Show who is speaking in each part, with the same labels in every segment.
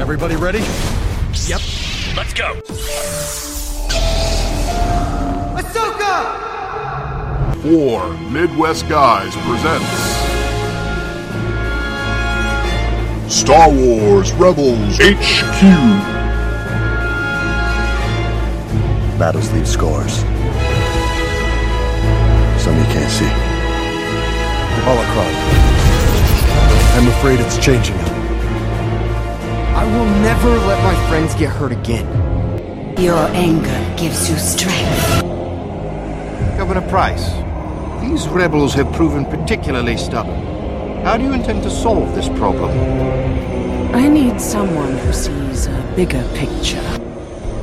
Speaker 1: Everybody ready?
Speaker 2: Yep. Let's go.
Speaker 3: Ahsoka!
Speaker 4: Four Midwest Guys presents Star Wars Rebels HQ.
Speaker 5: Battles leave scars. Some you can't see.
Speaker 1: Holocron. I'm afraid it's changing him.
Speaker 3: I will never let my friends get hurt again.
Speaker 6: Your anger gives you strength.
Speaker 7: Governor Price, these rebels have proven particularly stubborn. How do you intend to solve this problem?
Speaker 6: I need someone who sees a bigger picture.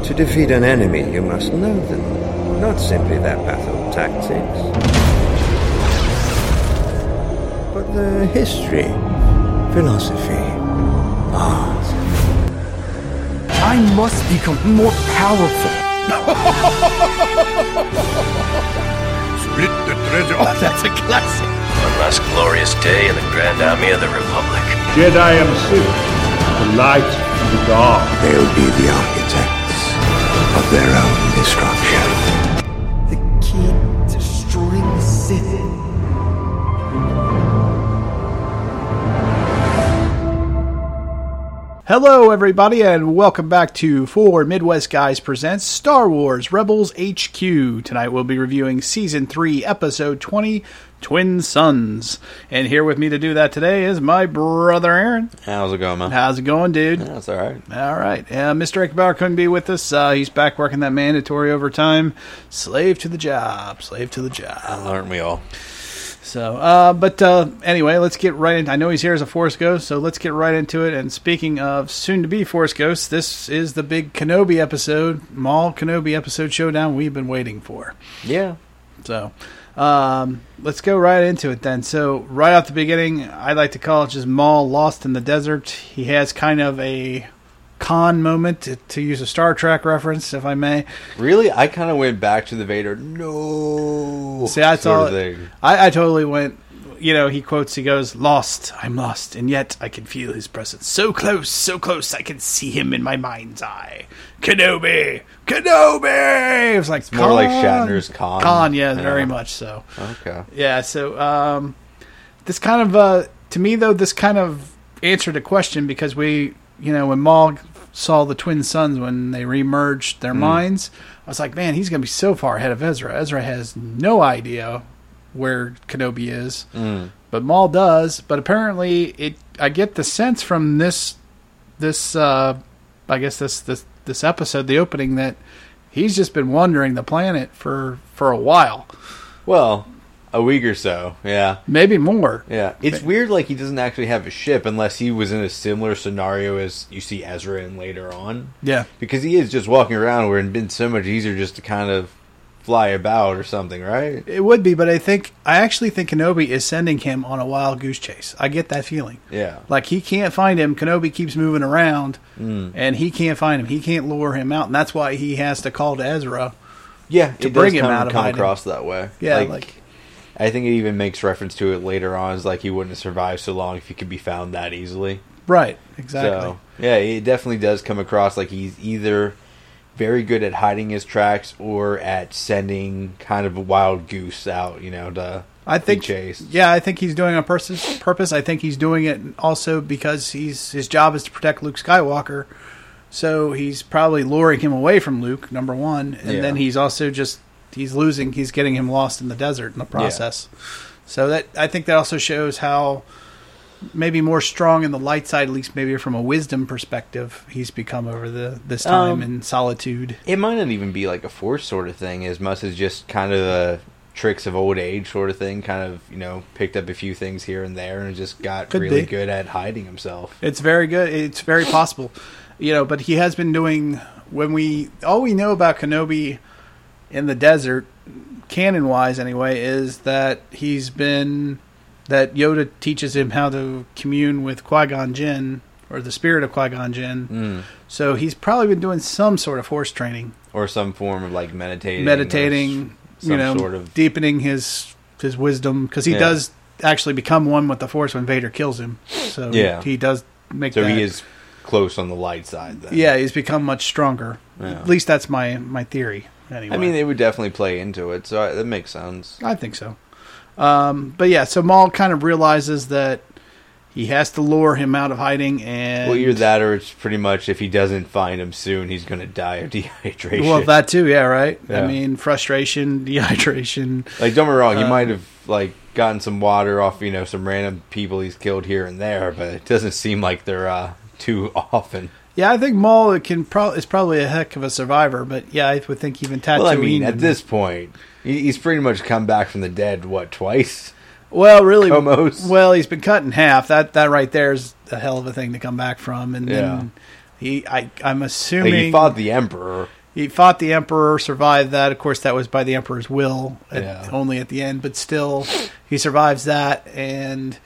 Speaker 8: To defeat an enemy, you must know them, not simply their battle tactics, but their history, philosophy, art.
Speaker 3: I must become more powerful.
Speaker 4: Split the treasure. Oh, that's a classic.
Speaker 2: One last glorious day in the Grand Army of the Republic.
Speaker 9: Jedi and Sith, the light and the dark.
Speaker 5: They'll be the architects of their own destruction.
Speaker 10: Hello, everybody, and welcome back to Four Midwest Guys Presents Star Wars Rebels HQ. Tonight we'll be reviewing Season 3, Episode 20, Twin Suns. And here with me to do that today is my brother Aaron.
Speaker 11: How's it going, man?
Speaker 10: How's it going, dude?
Speaker 11: That's all right.
Speaker 10: All right. Uh, Mr. Eckbauer couldn't be with us. Uh, he's back working that mandatory overtime. Slave to the job. Slave to the job.
Speaker 11: Aren't we all?
Speaker 10: So, uh, but uh, anyway, let's get right in. I know he's here as a Force Ghost, so let's get right into it. And speaking of soon to be Force Ghosts, this is the big Kenobi episode, Maul Kenobi episode showdown we've been waiting for.
Speaker 11: Yeah.
Speaker 10: So, um, let's go right into it then. So, right off the beginning, I like to call it just Maul lost in the desert. He has kind of a Khan moment, to, to use a Star Trek reference, if I may.
Speaker 11: Really? I kind of went back to the Vader. No.
Speaker 10: See, I
Speaker 11: sort
Speaker 10: thought
Speaker 11: of thing.
Speaker 10: I, I totally went. You know, he quotes. He goes, "Lost, I'm lost, and yet I can feel his presence. So close, so close, I can see him in my mind's eye. Kenobi, Kenobi." It was like
Speaker 11: more like
Speaker 10: Khan.
Speaker 11: Shatner's Khan.
Speaker 10: Khan, yeah,
Speaker 11: Yeah.
Speaker 10: very much so.
Speaker 11: Okay.
Speaker 10: Yeah, so um, this kind of uh, to me though, this kind of answered a question because we, you know, when Maul saw the twin suns when they remerged their minds, I was like, man, he's gonna be so far ahead of Ezra. Ezra has no idea where Kenobi is,
Speaker 11: Mm.
Speaker 10: but Maul does. But apparently, it I get the sense from this this uh, I guess this this this episode, the opening that. He's just been wandering the planet for, for a while,
Speaker 11: Well, a week or so. Yeah.
Speaker 10: maybe more.
Speaker 11: Yeah. It's weird, like, he doesn't actually have a ship unless he was in a similar scenario as you see Ezra in later on.
Speaker 10: Yeah,
Speaker 11: Because he is just walking around where it'd been so much easier just to kind of fly about or something, right?
Speaker 10: It would be, but I think I actually think Kenobi is sending him on a wild goose chase. I get that feeling.
Speaker 11: Yeah.
Speaker 10: Like he can't find him. Kenobi keeps moving around,
Speaker 11: Mm.
Speaker 10: and he can't find him. He can't lure him out, and that's why he has to call to Ezra.
Speaker 11: Yeah,
Speaker 10: to bring him out of
Speaker 11: come
Speaker 10: hiding.
Speaker 11: across that way.
Speaker 10: Yeah, like-
Speaker 11: I think it even makes reference to it later on. Is like he wouldn't have survived so long if he could be found that easily.
Speaker 10: Right. Exactly.
Speaker 11: So yeah, it definitely does come across like he's either very good at hiding his tracks or at sending kind of a wild goose out. You know, to
Speaker 10: I think.
Speaker 11: be chased.
Speaker 10: Yeah, I think he's doing it on purpose. Purpose. I think he's doing it also because he's his job is to protect Luke Skywalker. So he's probably luring him away from Luke. Number one, and
Speaker 11: Yeah.
Speaker 10: then he's also just he's losing. He's getting him lost in the desert in the process. So that I think that also shows how maybe more strong in the light side, at least maybe from a wisdom perspective, he's become over the this time
Speaker 11: Um,
Speaker 10: in solitude.
Speaker 11: It might not even be like a force sort of thing as much as just kind of a tricks of old age sort of thing. Kind of you know picked up a few things here and there and just got
Speaker 10: Could
Speaker 11: really
Speaker 10: be.
Speaker 11: good at hiding himself.
Speaker 10: It's very good. It's very possible, you know. But he has been doing when we all we know about Kenobi in the desert, canon wise anyway, is that he's been that Yoda teaches him how to commune with Qui Gon Jinn or the spirit of Qui Gon Jinn.
Speaker 11: Mm.
Speaker 10: So he's probably been doing some sort of Force training,
Speaker 11: or some form of like meditating,
Speaker 10: meditating, you know,
Speaker 11: sort of
Speaker 10: deepening his his wisdom because he
Speaker 11: Yeah.
Speaker 10: does actually become one with the Force when Vader kills him. So
Speaker 11: Yeah.
Speaker 10: he does make
Speaker 11: So
Speaker 10: that.
Speaker 11: he is close on the light side. Then.
Speaker 10: Yeah, he's become much stronger.
Speaker 11: Yeah.
Speaker 10: At least that's my my theory. Anyway,
Speaker 11: I mean, they would definitely play into it, so I, that makes sense.
Speaker 10: I think so. Um, but yeah, so Maul kind of realizes that he has to lure him out of hiding, and
Speaker 11: Well, either that or it's pretty much if he doesn't find him soon, he's going to die of dehydration.
Speaker 10: Well, that too, yeah, right. I mean, frustration, dehydration.
Speaker 11: Like, don't get me wrong, he
Speaker 10: Uh,
Speaker 11: might have like gotten some water off, you know, some random people he's killed here and there, but it doesn't seem like they're uh, too often.
Speaker 10: Yeah, I think Maul can pro- is probably a heck of a survivor, but yeah, I would think even Tatooine.
Speaker 11: Well, I mean, at this point, he's pretty much come back from the dead. What twice?
Speaker 10: well, really,
Speaker 11: Almost.
Speaker 10: Well, he's been cut in half. That that right there is a hell of a thing to come back from, and then he, I, I'm assuming
Speaker 11: Like, he fought the emperor.
Speaker 10: He fought the Emperor, survived that. Of course, that was by the Emperor's will, at,
Speaker 11: Yeah.
Speaker 10: only at the end. But still, he survives that, and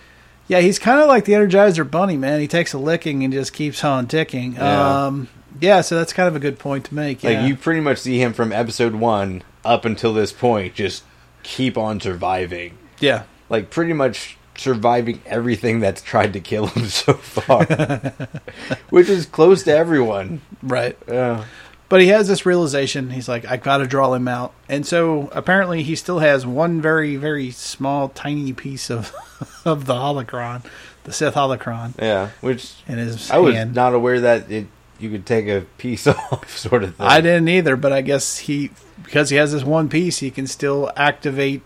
Speaker 10: yeah, he's kind of like the Energizer Bunny, man. He takes a licking and just keeps on ticking.
Speaker 11: Yeah.
Speaker 10: Um, yeah, so that's kind of a good point to make.
Speaker 11: Like you pretty much see him from episode one up until this point, just keep on surviving.
Speaker 10: yeah,
Speaker 11: Like pretty much surviving everything that's tried to kill him so far, which is close to everyone.
Speaker 10: right.
Speaker 11: Yeah.
Speaker 10: But he has this realization. He's like, I got to draw him out. And so apparently he still has one very, very small, tiny piece of of the holocron, the Sith holocron,
Speaker 11: Yeah, which
Speaker 10: in his
Speaker 11: I was
Speaker 10: hand.
Speaker 11: not aware that it you could take a piece off, sort of thing.
Speaker 10: I didn't either, but I guess he because he has this one piece, he can still activate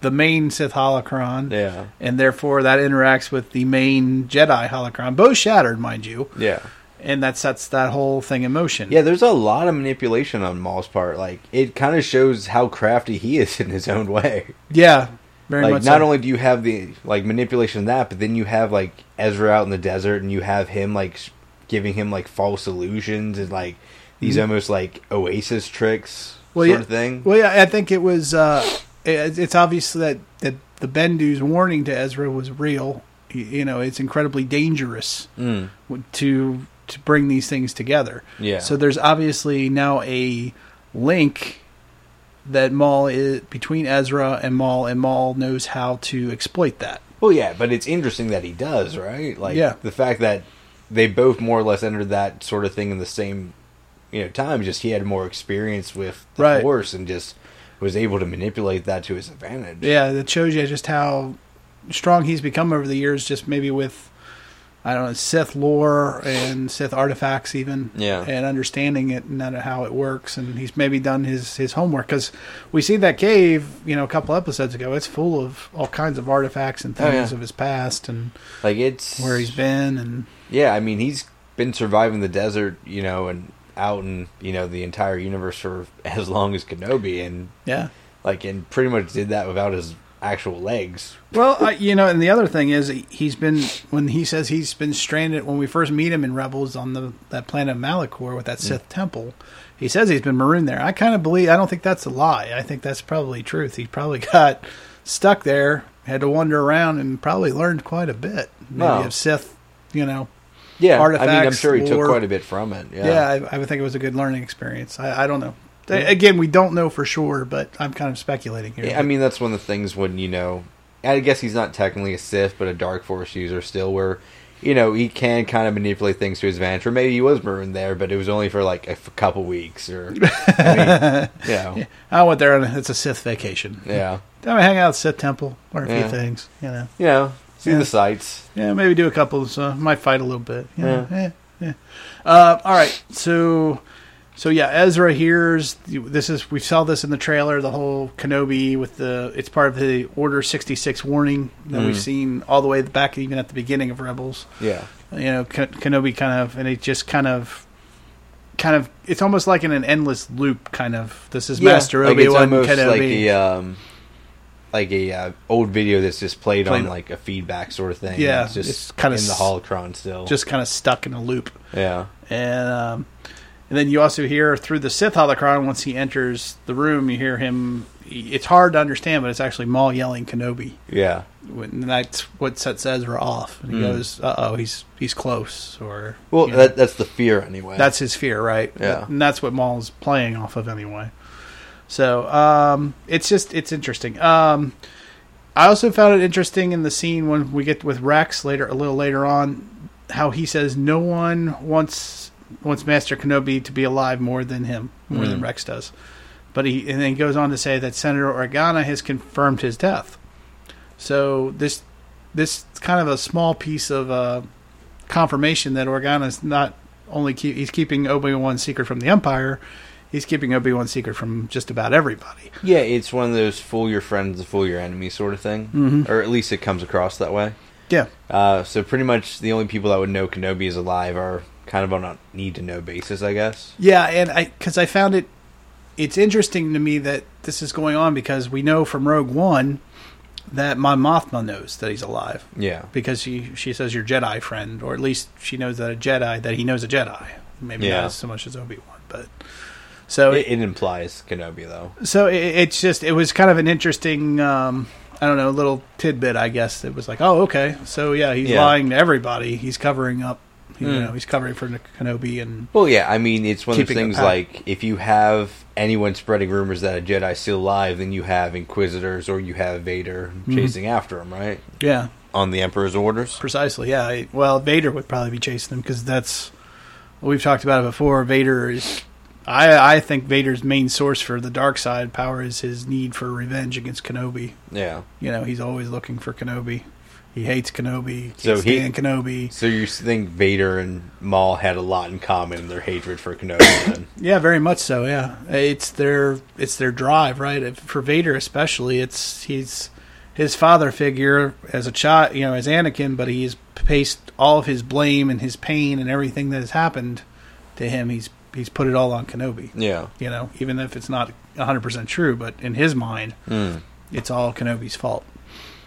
Speaker 10: the main Sith holocron,
Speaker 11: Yeah,
Speaker 10: and therefore that interacts with the main Jedi holocron, both shattered, mind you,
Speaker 11: yeah,
Speaker 10: and that sets that whole thing in motion.
Speaker 11: yeah. There's a lot of manipulation on Maul's part. Like it kind of shows how crafty he is in his own way.
Speaker 10: yeah, very
Speaker 11: like
Speaker 10: much.
Speaker 11: not
Speaker 10: so.
Speaker 11: only do you have the like manipulation of that, but then you have like Ezra out in the desert, and you have him like giving him like false illusions and like these
Speaker 10: Mhm.
Speaker 11: almost like Oasis tricks
Speaker 10: well,
Speaker 11: sort
Speaker 10: yeah,
Speaker 11: of thing.
Speaker 10: Well, yeah, I think it was. Uh, it, it's obvious that that the Bendu's warning to Ezra was real. You, you know, it's incredibly dangerous
Speaker 11: Mm.
Speaker 10: to to bring these things together.
Speaker 11: Yeah.
Speaker 10: So there's obviously now a link that Maul is between Ezra and Maul, and Maul knows how to exploit that.
Speaker 11: Well, yeah, but it's interesting that he does, right? Like
Speaker 10: Yeah.
Speaker 11: the fact that they both more or less entered that sort of thing in the same, you know, time. Just he had more experience with the
Speaker 10: Right.
Speaker 11: force and just was able to manipulate that to his advantage.
Speaker 10: Yeah, that shows you just how strong he's become over the years. Just maybe with I don't know Sith lore and Sith artifacts, even
Speaker 11: Yeah.
Speaker 10: and understanding it and how it works. And he's maybe done his his homework because we see that cave, you know, a couple episodes ago. It's full of all kinds of artifacts and
Speaker 11: Oh,
Speaker 10: things
Speaker 11: yeah.
Speaker 10: of his past and
Speaker 11: Like it's
Speaker 10: where he's been and
Speaker 11: Yeah, I mean, he's been surviving the desert, you know, and out in you know the entire universe for as long as Kenobi, and
Speaker 10: yeah.
Speaker 11: like and pretty much did that without his actual legs.
Speaker 10: Well, I, you know, and the other thing is he's been when he says he's been stranded when we first meet him in Rebels on the that planet of Malachor with that
Speaker 11: Mm.
Speaker 10: Sith temple. He says he's been marooned there. I kind of believe. I don't think that's a lie. I think that's probably truth. He probably got stuck there, had to wander around, and probably learned quite a bit. Maybe
Speaker 11: Wow.
Speaker 10: of Sith, you know.
Speaker 11: Yeah, I mean, I'm sure he took quite a bit from it. Yeah,
Speaker 10: Yeah, I, I would think it was a good learning experience. I, I don't know. Again, we don't know for sure, but I'm kind of speculating here.
Speaker 11: Yeah, I mean, that's one of the things when you know. I guess he's not technically a Sith, but a Dark Force user still. Where you know he can kind of manipulate things to his advantage. Or maybe he was marooned there, but it was only for like a f- couple weeks. Or I mean, you know,
Speaker 10: Yeah. I went there and it's a Sith vacation.
Speaker 11: yeah,
Speaker 10: Then I hang out at Sith Temple, learn a
Speaker 11: Yeah.
Speaker 10: few things, you know.
Speaker 11: you know, see
Speaker 10: Yeah.
Speaker 11: the sights.
Speaker 10: Yeah, maybe do a couple. So might fight a little bit. You know?
Speaker 11: Yeah.
Speaker 10: yeah, yeah. Uh, all right, so so yeah, Ezra hears this is we saw this in the trailer. The whole Kenobi with the it's part of the Order sixty six warning that we've
Speaker 11: Mhm.
Speaker 10: seen all the way back, even at the beginning of Rebels.
Speaker 11: Yeah,
Speaker 10: You know, Ken- Kenobi kind of and it just kind of. Kind of, it's almost like in an endless loop. Kind of, this is Master
Speaker 11: like
Speaker 10: Obi Wan
Speaker 11: almost
Speaker 10: Kenobi.
Speaker 11: like a um, like a uh, old video that's just played on like a feedback sort of thing.
Speaker 10: Yeah,
Speaker 11: it's just
Speaker 10: it's kinda
Speaker 11: in the holocron still.
Speaker 10: just kind of stuck in a loop.
Speaker 11: yeah,
Speaker 10: And um, and then you also hear through the Sith holocron once he enters the room, you hear him. It's hard to understand, but it's actually Maul yelling Kenobi,
Speaker 11: yeah,
Speaker 10: and that's what sets Ezra off. And he
Speaker 11: Mm.
Speaker 10: goes, "Uh oh, he's he's close." Or
Speaker 11: Well,
Speaker 10: you know,
Speaker 11: that, that's the fear anyway.
Speaker 10: that's his fear, right?
Speaker 11: Yeah.
Speaker 10: and that's what Maul's playing off of anyway. So um, it's just it's interesting. Um, I also found it interesting in the scene when we get with Rex later, a little later on. how he says no one wants wants Master Kenobi to be alive more than him, more than
Speaker 11: Mm.
Speaker 10: Rex does. But he and then he goes on to say that Senator Organa has confirmed his death. So this this is kind of a small piece of uh, confirmation that Organa's not only keep, he's keeping Obi Wan's secret from the Empire, he's keeping Obi Wan's secret from just about everybody.
Speaker 11: Yeah, it's one of those fool your friends fool your enemy sort of thing,
Speaker 10: Mhm.
Speaker 11: or at least it comes across that way.
Speaker 10: Yeah.
Speaker 11: Uh, so pretty much the only people that would know Kenobi is alive are kind of on a need to know basis, I guess.
Speaker 10: Yeah, and I because I found it it's interesting to me that this is going on because we know from Rogue One that Mon Mothma knows that he's alive.
Speaker 11: Yeah.
Speaker 10: because she she says your Jedi friend, or at least she knows that a Jedi that he knows a Jedi. Maybe
Speaker 11: Yeah.
Speaker 10: not as so much as Obi Wan, but so
Speaker 11: it, it implies Kenobi though.
Speaker 10: so it, it's just it was kind of an interesting um, I don't know little tidbit I guess it was like oh okay so yeah he's
Speaker 11: Yeah.
Speaker 10: lying to everybody he's covering up you
Speaker 11: Mm.
Speaker 10: know he's covering for Kenobi and
Speaker 11: Well, yeah, I mean, it's one of those things like if you have anyone spreading rumors that a Jedi's still alive, then you have Inquisitors or you have Vader
Speaker 10: Mhm.
Speaker 11: chasing after him, right?
Speaker 10: yeah
Speaker 11: On the Emperor's orders.
Speaker 10: precisely yeah I- well Vader would probably be chasing him because that's we've talked about it before Vader is I I think Vader's main source for the dark side power is his need for revenge against Kenobi
Speaker 11: Yeah.
Speaker 10: you know he's always looking for Kenobi he hates Kenobi
Speaker 11: So
Speaker 10: can't
Speaker 11: he
Speaker 10: and Kenobi
Speaker 11: So you think Vader and Maul had a lot in common in their hatred for Kenobi? then?
Speaker 10: Yeah, very much so. Yeah, it's their it's their drive, right? For Vader, especially, it's he's his father figure as a child, you know, as Anakin, but he's placed all of his blame and his pain and everything that has happened to him. He's he's put it all on Kenobi.
Speaker 11: Yeah.
Speaker 10: you know, even if it's not hundred percent true, but in his mind,
Speaker 11: Mm.
Speaker 10: it's all Kenobi's fault.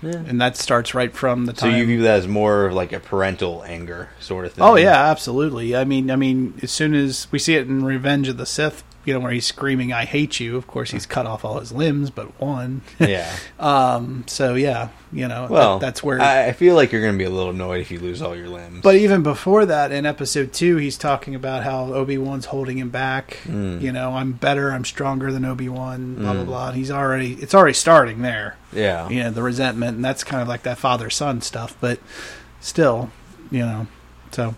Speaker 11: Yeah.
Speaker 10: And that starts right from the
Speaker 11: top.
Speaker 10: So
Speaker 11: you view that as more like a parental anger sort of thing?
Speaker 10: Oh yeah, absolutely. I mean, I mean, as soon as we see it in Revenge of the Sith, you know, where he's screaming, "I hate you." Of course, he's cut off all his limbs, but one.
Speaker 11: Yeah.
Speaker 10: um. So yeah, you know,
Speaker 11: Well,
Speaker 10: that, that's where.
Speaker 11: I, I feel like you're going to be a little annoyed if you lose all your limbs.
Speaker 10: but even before that, in Episode Two, he's talking about how Obi Wan's holding him back.
Speaker 11: Mm.
Speaker 10: You know, I'm better, I'm stronger than Obi Wan. Blah blah
Speaker 11: Mm.
Speaker 10: blah. And he's already, it's already starting there.
Speaker 11: Yeah.
Speaker 10: You know, the resentment, and that's kind of like that father son stuff. But still, you know, so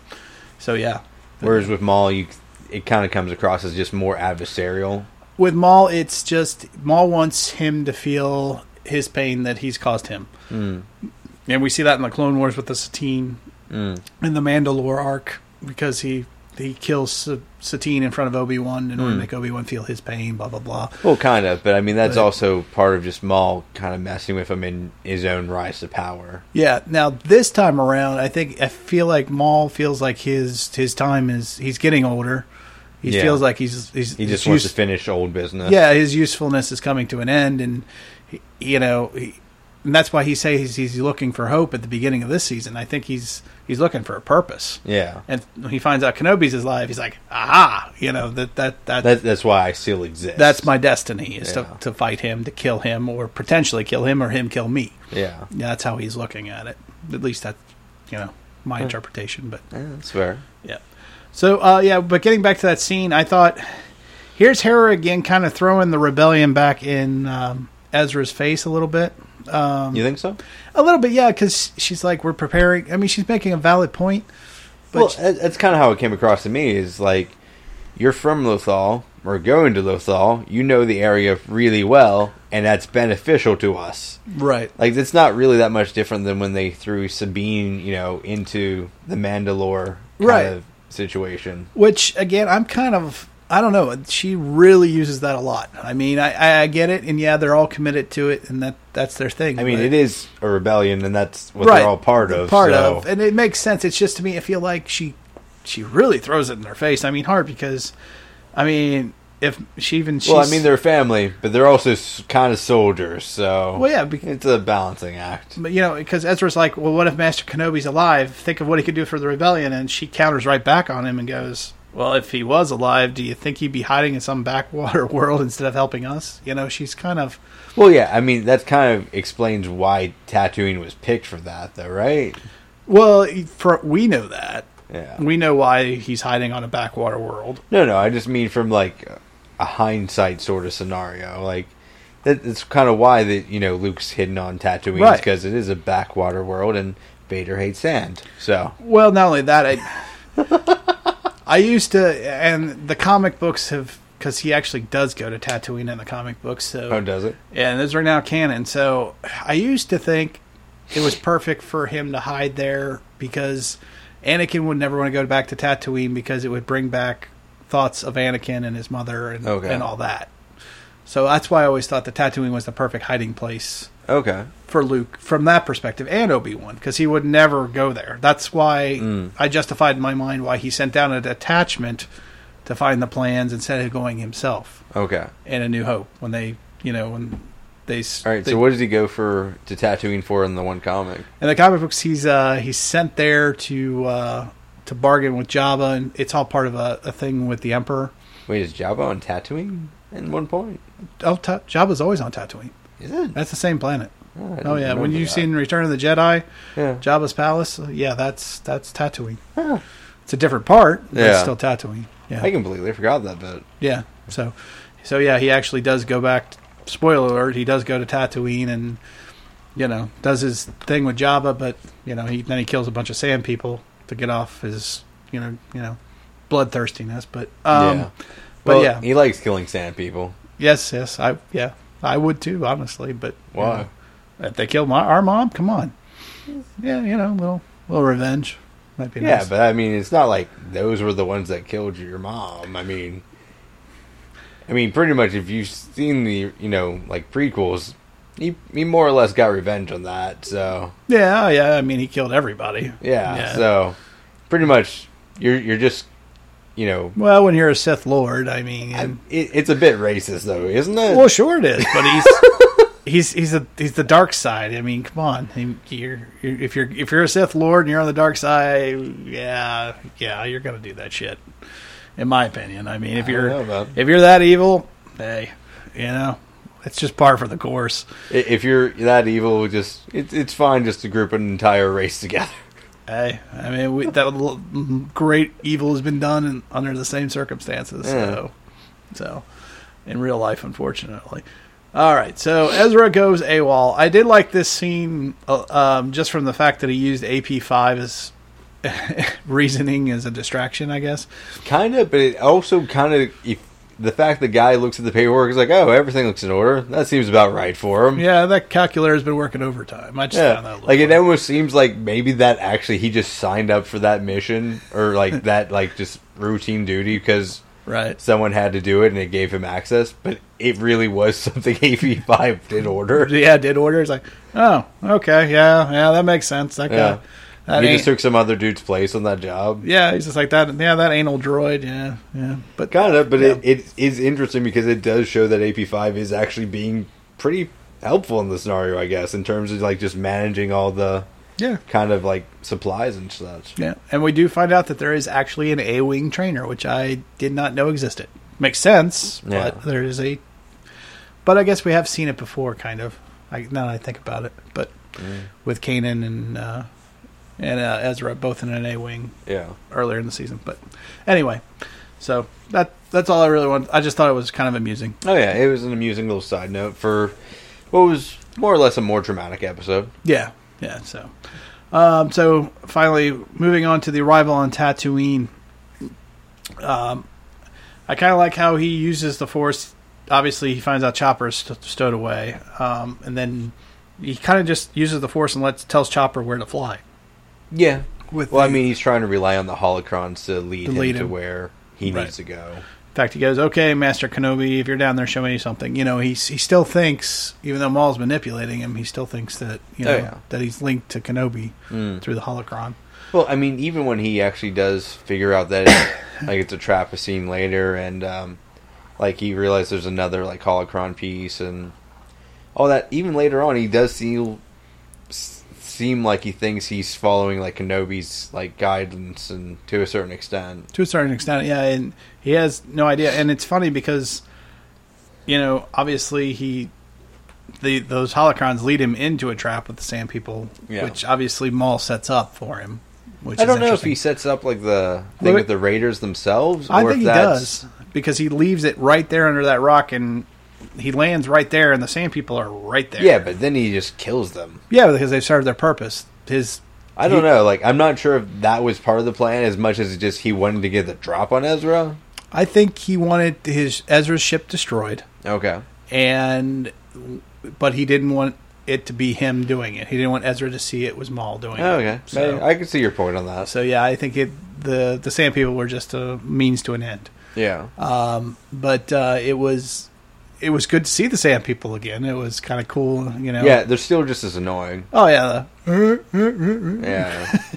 Speaker 10: so yeah.
Speaker 11: Whereas with Maul, you it kind of comes across as just more adversarial.
Speaker 10: with Maul, it's just Maul wants him to feel his pain that he's caused him,
Speaker 11: Mm.
Speaker 10: and we see that in the Clone Wars with the Satine
Speaker 11: Mm.
Speaker 10: in the Mandalore arc because he he kills Sa- Satine in front of Obi Wan in order to
Speaker 11: Mm.
Speaker 10: make Obi Wan feel his pain. Blah blah blah.
Speaker 11: Well, kind of, but I mean that's
Speaker 10: But-
Speaker 11: also part of just Maul kind of messing with him in his own rise to power.
Speaker 10: Yeah. Now this time around, I think I feel like Maul feels like his his time is he's getting older. He
Speaker 11: Yeah.
Speaker 10: feels like he's, he's
Speaker 11: He just wants
Speaker 10: used-
Speaker 11: to finish old business.
Speaker 10: Yeah, his usefulness is coming to an end, and he, you know, he, and that's why he says he's looking for hope at the beginning of this season. I think he's he's looking for a purpose.
Speaker 11: Yeah.
Speaker 10: And when he finds out Kenobi's alive, he's like, aha, you know that that that,
Speaker 11: That, that's why I still exist.
Speaker 10: that's my destiny is
Speaker 11: Yeah.
Speaker 10: to to fight him, to kill him, or potentially kill him, or him kill me.
Speaker 11: Yeah.
Speaker 10: Yeah, that's how he's looking at it. At least that's you know my
Speaker 11: Yeah.
Speaker 10: interpretation, but
Speaker 11: Yeah, that's fair.
Speaker 10: yeah. So uh, yeah, but getting back to that scene, I thought here's Hera again, kind of throwing the rebellion back in um, Ezra's face a little bit. Um,
Speaker 11: You think so?
Speaker 10: A little bit, yeah, because she's like, we're preparing. I mean, she's making a valid point. But
Speaker 11: well, that- that's kind of how it came across to me. Is like you're from Lothal, we're going to Lothal. You know the area really well, and that's beneficial to us.
Speaker 10: Right.
Speaker 11: Like it's not really that much different than when they threw Sabine, you know, into the Mandalore kind
Speaker 10: Right.
Speaker 11: of situation.
Speaker 10: Which again, I'm kind of I don't know. She really uses that a lot. I mean, I, I, get it, and yeah, they're all committed to it, and that that's their thing.
Speaker 11: I mean, it is a rebellion, and that's what
Speaker 10: right,
Speaker 11: they're all part of.
Speaker 10: Part
Speaker 11: so-
Speaker 10: of, and it makes sense. It's just to me, I feel like she she really throws it in their face. I mean, hard because, I mean, if she even she's,
Speaker 11: Well, I mean, they're family, but they're also kind of soldiers, so
Speaker 10: Well, yeah,
Speaker 11: it's a balancing act.
Speaker 10: But you know, because Ezra's like, well, what if Master Kenobi's alive? Think of what he could do for the rebellion, and she counters right back on him and goes, "Well, if he was alive, do you think he'd be hiding in some backwater world instead of helping us?" You know, she's kind of
Speaker 11: Well, yeah, I mean, that kind of explains why Tatooine was picked for that, though, right?
Speaker 10: well, for we know that
Speaker 11: Yeah.
Speaker 10: we know why he's hiding on a backwater world.
Speaker 11: No, no, I just mean from like a hindsight sort of scenario. Like that, that's kind of why that you know Luke's hidden on Tatooine
Speaker 10: Right.
Speaker 11: because it is a backwater world, and Vader hates sand. So
Speaker 10: Well, not only that, I I used to, and the comic books have because he actually does go to Tatooine in the comic books. So
Speaker 11: oh, does it?
Speaker 10: Yeah, and those are now canon. So I used to think it was perfect for him to hide there because Anakin would never want to go back to Tatooine because it would bring back thoughts of Anakin and his mother and,
Speaker 11: Okay.
Speaker 10: and all that. So that's why I always thought the Tatooine was the perfect hiding place
Speaker 11: Okay.
Speaker 10: for Luke from that perspective and Obi Wan because he would never go there. That's why
Speaker 11: Mm.
Speaker 10: I justified in my mind why he sent down a detachment to find the plans instead of going himself
Speaker 11: Okay.
Speaker 10: in A New Hope when they, you know, when they.
Speaker 11: All right.
Speaker 10: they,
Speaker 11: so what does he go for to Tatooine for in the one comic?
Speaker 10: in the comic books? He's uh, he's sent there to uh, to bargain with Jabba, and it's all part of a, a thing with the Emperor.
Speaker 11: Wait, is Jabba on Tatooine at one point?
Speaker 10: Oh, Ta- Jabba's always on Tatooine.
Speaker 11: Is it?
Speaker 10: That's the same planet.
Speaker 11: Ah, I
Speaker 10: Oh yeah, when you've
Speaker 11: that.
Speaker 10: seen Return of the Jedi,
Speaker 11: Yeah.
Speaker 10: Jabba's palace, yeah, that's that's Tatooine. It's a different part, but it's
Speaker 11: Yeah.
Speaker 10: still Tatooine. Yeah,
Speaker 11: I completely forgot that bit.
Speaker 10: yeah. So, so yeah, he actually does go back. Spoiler alert: he does go to Tatooine and you know does his thing with Jabba, but you know he then he kills a bunch of sand people to get off his you know you know bloodthirstiness. But um,
Speaker 11: yeah.
Speaker 10: but
Speaker 11: Well,
Speaker 10: yeah,
Speaker 11: he likes killing sand people.
Speaker 10: yes, yes, I yeah, I would too, honestly. But you
Speaker 11: Why?
Speaker 10: know, if they killed my our mom, come on, yeah, you know, little little revenge might be
Speaker 11: Yeah,
Speaker 10: nice.
Speaker 11: but I mean, it's not like those were the ones that killed your mom. I mean, I mean, pretty much if you've seen the you know like prequels, he he more or less got revenge on that. So
Speaker 10: yeah, oh, yeah. I mean, he killed everybody.
Speaker 11: yeah,
Speaker 10: Yeah.
Speaker 11: so pretty much you're you're just you know
Speaker 10: Well, when you're a Sith Lord, I mean,
Speaker 11: I- it, it's a bit racist though, isn't it?
Speaker 10: well, sure it is, but he's he's he's a he's the dark side. I mean, come on, you're, you're if you're if you're a Sith Lord and you're on the dark side, yeah, yeah, you're gonna do that shit. In my opinion, I mean, if
Speaker 11: I
Speaker 10: you're
Speaker 11: don't know, man.
Speaker 10: if you're that evil, hey, you know, it's just par for the course.
Speaker 11: If you're that evil, just it's it's fine just to group an entire race together.
Speaker 10: Hey, I mean, we, that great evil has been done in, under the same circumstances. So, so in real life, unfortunately. All right, so Ezra goes AWOL. I did like this scene uh, um, just from the fact that he used AP five as reasoning as a distraction. I guess.
Speaker 11: Kind of, but it also kind of the fact the guy looks at the paperwork is like, oh, everything looks in order. That seems about right for him.
Speaker 10: Yeah, that calculator has been working overtime. I just found that
Speaker 11: Yeah, like it almost seems like maybe that actually he just signed up for that mission or like that like just routine duty because
Speaker 10: right
Speaker 11: someone had to do it and it gave him access, but it really was something AP five did order.
Speaker 10: Yeah, did order. It's like, oh, okay, yeah, yeah, that makes sense. That guy,
Speaker 11: Yeah,
Speaker 10: that
Speaker 11: he just took some other dude's place on that job.
Speaker 10: Yeah, he's just like that. Yeah, that anal droid. Yeah, yeah. But
Speaker 11: Kind of, but
Speaker 10: Yeah.
Speaker 11: it, it is interesting because it does show that AP five is actually being pretty helpful in the scenario, I guess, in terms of like just managing all the
Speaker 10: yeah,
Speaker 11: kind of like supplies and such.
Speaker 10: yeah. And we do find out that there is actually an A-wing trainer, which I did not know existed. Makes sense,
Speaker 11: Yeah.
Speaker 10: but there is a. But I guess we have seen it before, kind of. I, now that I think about it, but
Speaker 11: Mm.
Speaker 10: with Kanan and uh, and uh, Ezra both in an A-wing
Speaker 11: Yeah.
Speaker 10: earlier in the season. But anyway, so that that's all I really want. I just thought it was kind of amusing.
Speaker 11: Oh yeah, it was an amusing little side note for what was more or less a more dramatic episode.
Speaker 10: Yeah, yeah. So, um, so finally, moving on to the arrival on Tatooine. Um, I kind of like how he uses the Force. Obviously, he finds out Chopper is st- stowed away, um, and then he kind of just uses the Force and lets tells Chopper where to fly.
Speaker 11: Yeah.
Speaker 10: With
Speaker 11: Well, I mean, he's trying to rely on the holocrons to lead,
Speaker 10: To
Speaker 11: him,
Speaker 10: lead
Speaker 11: to
Speaker 10: him.
Speaker 11: where he
Speaker 10: Right.
Speaker 11: needs to go.
Speaker 10: In fact, he goes, "Okay, Master Kenobi, if you're down there, show me something." You know, he he still thinks, even though Maul's manipulating him, he still thinks that you know
Speaker 11: Oh, yeah.
Speaker 10: that he's linked to Kenobi
Speaker 11: Mm.
Speaker 10: through the holocron.
Speaker 11: Well, I mean, even when he actually does figure out that it, like it's a trap, a scene later, and um, like he realizes there's another like holocron piece and all that. Even later on, he does seem s- seem like he thinks he's following like Kenobi's like guidance and to a certain extent.
Speaker 10: to a certain extent yeah and he has no idea and it's funny because you know obviously he the those holocrons lead him into a trap with the sand people
Speaker 11: Yeah.
Speaker 10: which obviously maul sets up for him which
Speaker 11: I
Speaker 10: is
Speaker 11: don't know if he sets up like the thing
Speaker 10: Well,
Speaker 11: with the Raiders themselves.
Speaker 10: i think he does because he leaves it right there under that rock and he lands right there and the sand people are right there
Speaker 11: Yeah, but then he just kills them.
Speaker 10: yeah because they've served their purpose his
Speaker 11: I don't
Speaker 10: He-
Speaker 11: know. Like, I'm not sure if that was part of the plan as much as just he wanted to get the drop on Ezra.
Speaker 10: I think he wanted his Ezra's ship destroyed,
Speaker 11: Okay.
Speaker 10: and but he didn't want it to be him doing it. He didn't want Ezra to see it was Maul doing
Speaker 11: Oh,
Speaker 10: it.
Speaker 11: okay.
Speaker 10: So,
Speaker 11: I can see your point on that.
Speaker 10: so yeah, I think it the the Sand People were just a means to an end.
Speaker 11: Yeah.
Speaker 10: Um, but uh, it was it was good to see the Sand People again. It was kind of cool, you know.
Speaker 11: Yeah, they're still just as annoying.
Speaker 10: Oh yeah. the-
Speaker 11: Yeah.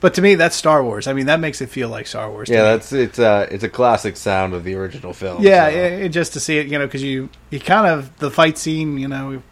Speaker 10: But to me, that's Star Wars. I mean, that makes it feel like Star Wars.
Speaker 11: yeah,
Speaker 10: me.
Speaker 11: that's it's a it's a classic sound of the original film.
Speaker 10: yeah,
Speaker 11: so.
Speaker 10: it, it- just to see it, you know, because you you kind of the fight scene, you know,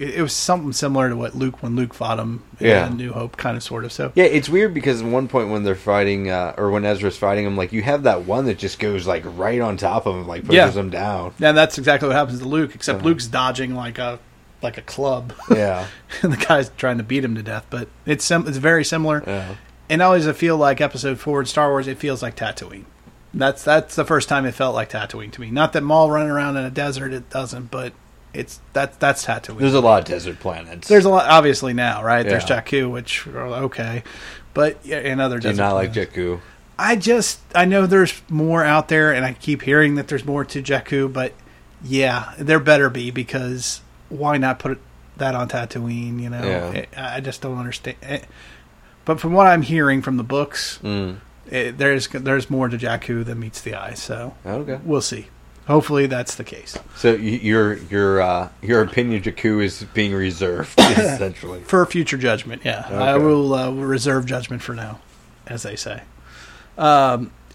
Speaker 10: it, it was something similar to what Luke when Luke fought him in
Speaker 11: Yeah.
Speaker 10: New Hope, kind of sort of. So
Speaker 11: Yeah, it's weird because at one point when they're fighting, uh, or when Ezra's fighting him, like you have that one that just goes like right on top of him, like pushes
Speaker 10: Yeah.
Speaker 11: him down.
Speaker 10: yeah, and that's exactly what happens to Luke. Except
Speaker 11: Uh-huh.
Speaker 10: Luke's dodging like a like a club.
Speaker 11: Yeah.
Speaker 10: and the guy's trying to beat him to death. But it's sim- it's very similar.
Speaker 11: Yeah.
Speaker 10: And always I feel like Episode Four in Star Wars, it feels like Tatooine. That's that's the first time it felt like Tatooine to me. Not that Maul running around in a desert, it doesn't, but it's that's that's Tatooine.
Speaker 11: There's a lot of desert planets.
Speaker 10: There's a lot, obviously now, right? There's
Speaker 11: Yeah.
Speaker 10: Jakku, which are okay, but yeah, and other
Speaker 11: Do
Speaker 10: desert
Speaker 11: not like
Speaker 10: planets.
Speaker 11: Jakku.
Speaker 10: I just I know there's more out there, and I keep hearing that there's more to Jakku, but yeah, there better be because why not put that on Tatooine? You know,
Speaker 11: Yeah.
Speaker 10: I I just don't understand. eh. But from what I'm hearing from the books,
Speaker 11: Mm.
Speaker 10: it, there's there's more to Jakku than meets the eye. So
Speaker 11: Okay.
Speaker 10: we'll see. Hopefully that's the case.
Speaker 11: So your your uh, your opinion Jakku is being reserved essentially.
Speaker 10: for future judgment. Yeah, I will uh, reserve judgment for now, as they say. Um,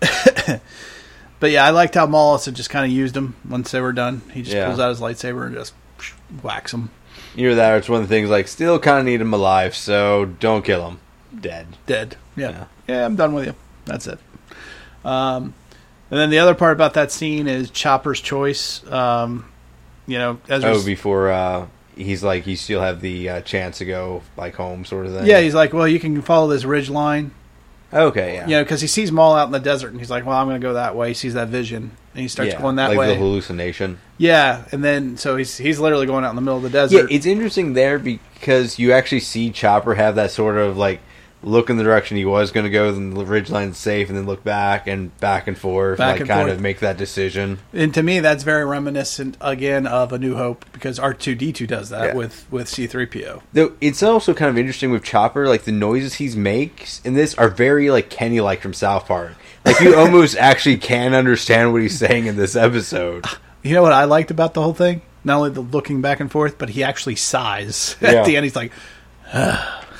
Speaker 10: but yeah, I liked how Maul also just kind of used them once they were done. He just
Speaker 11: Yeah.
Speaker 10: pulls out his lightsaber and just whacks them
Speaker 11: Either that, or it's one of the things like still kind of need him alive, so don't kill him. Dead.
Speaker 10: dead. Yeah.
Speaker 11: Yeah.
Speaker 10: yeah, I'm done with you. That's it. Um, and then the other part about that scene is Chopper's choice. Um, you know, Ezra's,
Speaker 11: Oh, before uh, he's like he still have the uh, chance to go like home, sort of thing.
Speaker 10: yeah, he's like, well, you can follow this ridge line.
Speaker 11: okay. Yeah.
Speaker 10: You know, because he sees Maul out in the desert, and he's like, "Well, I'm going to go that way." He sees that vision, and he starts
Speaker 11: Yeah,
Speaker 10: going that
Speaker 11: like
Speaker 10: way.
Speaker 11: the hallucination.
Speaker 10: Yeah, and then so he's he's literally going out in the middle of the desert.
Speaker 11: Yeah,
Speaker 10: desert.
Speaker 11: it's interesting there because you actually see Chopper have that sort of like look in the direction he was going to go, then the ridgeline's safe, and then look back and back and forth,
Speaker 10: Back
Speaker 11: like
Speaker 10: and
Speaker 11: kind
Speaker 10: forth.
Speaker 11: of make that decision.
Speaker 10: and to me, that's very reminiscent again of A New Hope because R two D two does that
Speaker 11: Yeah.
Speaker 10: with with C three PO.
Speaker 11: Though it's also kind of interesting with Chopper, like the noises he makes in this are very like Kenny like from South Park. Like you almost actually can understand what he's saying in this episode.
Speaker 10: You know what I liked about the whole thing? Not only the looking back and forth, but he actually sighs
Speaker 11: Yeah.
Speaker 10: at the end. He's like,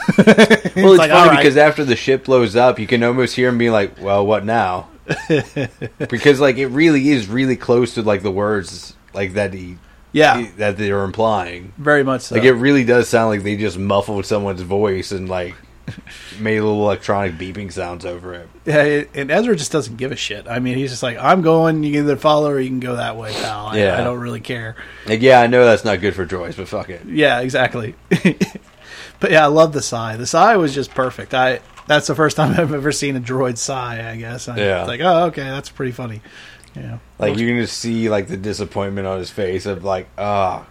Speaker 11: Well, it's
Speaker 10: like,
Speaker 11: funny
Speaker 10: "All right."
Speaker 11: because after the ship blows up, you can almost hear him being like, "Well, what now?" because like it really is really close to like the words like that he
Speaker 10: "Yeah,
Speaker 11: he- that they are implying.
Speaker 10: very much so."
Speaker 11: Like it really does sound like they just muffled someone's voice and like made little electronic beeping sounds over it.
Speaker 10: Yeah, it- and Ezra just doesn't give a shit. I mean, he's just like, "I'm going. You can either follow or you can go that way, pal. I,
Speaker 11: Yeah.
Speaker 10: I don't really care."
Speaker 11: Like, yeah, I know that's not good for droids, but fuck it.
Speaker 10: Yeah, exactly. But yeah, I love the sigh. The sigh was just perfect. I that's the first time I've ever seen a droid sigh. I guess. I,
Speaker 11: Yeah.
Speaker 10: It's like, oh, okay, that's pretty funny. Yeah.
Speaker 11: Like you can just see like the disappointment on his face of like, ah,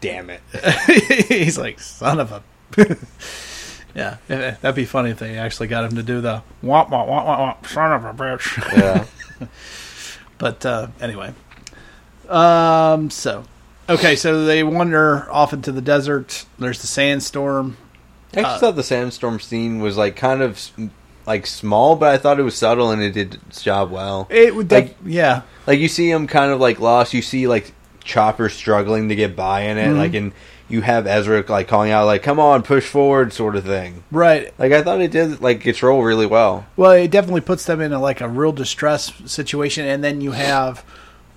Speaker 11: damn it.
Speaker 10: he's like, son of a. yeah, eh, that'd be funny if they actually got him to do the womp womp womp womp, womp son of a bitch.
Speaker 11: Yeah.
Speaker 10: But uh, anyway, um, so okay, so they wander off into the desert. There's the sandstorm.
Speaker 11: I actually thought the sandstorm scene was like kind of like small, but I thought it was subtle and it did its job well.
Speaker 10: It would,
Speaker 11: Like-
Speaker 10: yeah,
Speaker 11: Like you see him kind of like lost. You see like Chopper struggling to get by in it,
Speaker 10: Mhm.
Speaker 11: like and you have Ezra like calling out like, "Come on, push forward," sort of thing.
Speaker 10: right.
Speaker 11: Like I thought it did like its role really well.
Speaker 10: Well, it definitely puts them in a, like a real distress situation, and then you have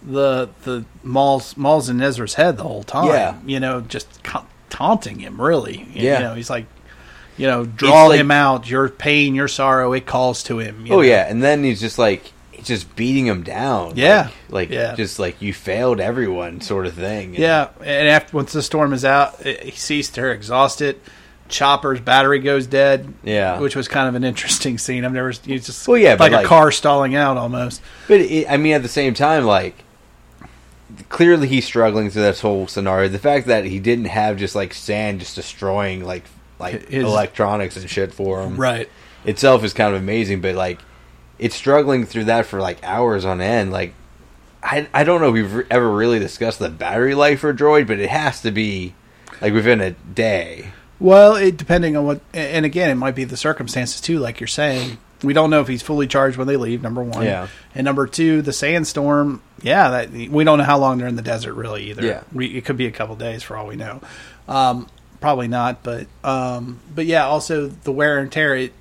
Speaker 10: the the Maul's Maul's in Ezra's head the whole time.
Speaker 11: Yeah.
Speaker 10: you know, just taunting him. Really,
Speaker 11: Yeah.
Speaker 10: You know, he's like, you know, draw
Speaker 11: like-
Speaker 10: him out. Your pain, your sorrow, it calls to him. you
Speaker 11: Oh
Speaker 10: know?
Speaker 11: yeah, and then he's just like he's just beating him down.
Speaker 10: Yeah.
Speaker 11: like, like
Speaker 10: Yeah.
Speaker 11: just like you failed everyone, sort of thing.
Speaker 10: yeah. And after once the storm is out, eh, it, he sees her exhausted. Chopper's battery goes dead.
Speaker 11: Yeah.
Speaker 10: which was kind of an interesting scene. I've never. Just
Speaker 11: Well, yeah, but
Speaker 10: like, a
Speaker 11: like-
Speaker 10: car stalling out almost.
Speaker 11: But it, I mean, at the same time, like clearly he's struggling through this whole scenario. The fact that he didn't have just like sand just destroying like like
Speaker 10: His-
Speaker 11: electronics and shit for him.
Speaker 10: Right.
Speaker 11: Itself is kind of amazing, but like it's struggling through that for like hours on end. Like I I don't know if we've ever really discussed the battery life for droid, but it has to be like within a day.
Speaker 10: Well, it depending on what, and again, it might be the circumstances too. Like you're saying, we don't know if he's fully charged when they leave. Number one,
Speaker 11: Yeah.
Speaker 10: and number two, the sandstorm. Yeah, that we don't know how long they're in the desert really either.
Speaker 11: Yeah.
Speaker 10: we, it could be a couple days for all we know. Um, probably not, but um, but yeah, also the wear and tear. It,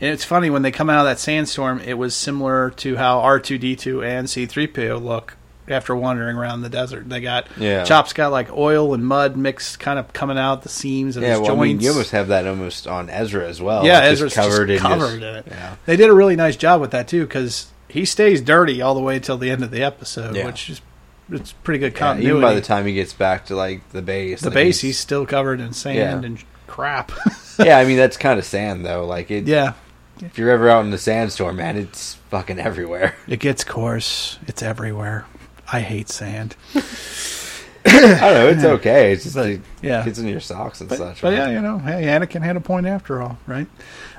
Speaker 10: and it's funny when they come out of that sandstorm, it was similar to how R two D two and C three PO look after wandering around the desert. They got
Speaker 11: Yeah.
Speaker 10: Chop's got like oil and mud mixed, kind of coming out the seams of
Speaker 11: Yeah,
Speaker 10: his
Speaker 11: well, I
Speaker 10: joints.
Speaker 11: mean, you almost have that almost on Ezra as well.
Speaker 10: Yeah,
Speaker 11: Just
Speaker 10: Ezra's
Speaker 11: covered in
Speaker 10: covered in it.
Speaker 11: Yeah.
Speaker 10: They did a really nice job with that too, because he stays dirty all the way till the end of the episode,
Speaker 11: Yeah.
Speaker 10: which is it's pretty good
Speaker 11: Yeah,
Speaker 10: continuity.
Speaker 11: even by the time he gets back to like the base,
Speaker 10: the
Speaker 11: like,
Speaker 10: base,
Speaker 11: he's-
Speaker 10: he's still covered in sand
Speaker 11: Yeah.
Speaker 10: and crap.
Speaker 11: yeah, I mean that's kind of sand though. Like it.
Speaker 10: yeah,
Speaker 11: If you're ever out in the sandstorm, man, it's fucking everywhere.
Speaker 10: it gets coarse. It's everywhere. I hate sand.
Speaker 11: I don't know. It's okay. It's just like
Speaker 10: yeah.
Speaker 11: gets in your socks and
Speaker 10: But,
Speaker 11: such.
Speaker 10: but
Speaker 11: right?
Speaker 10: yeah, you know, hey, Anakin had a point after all, right?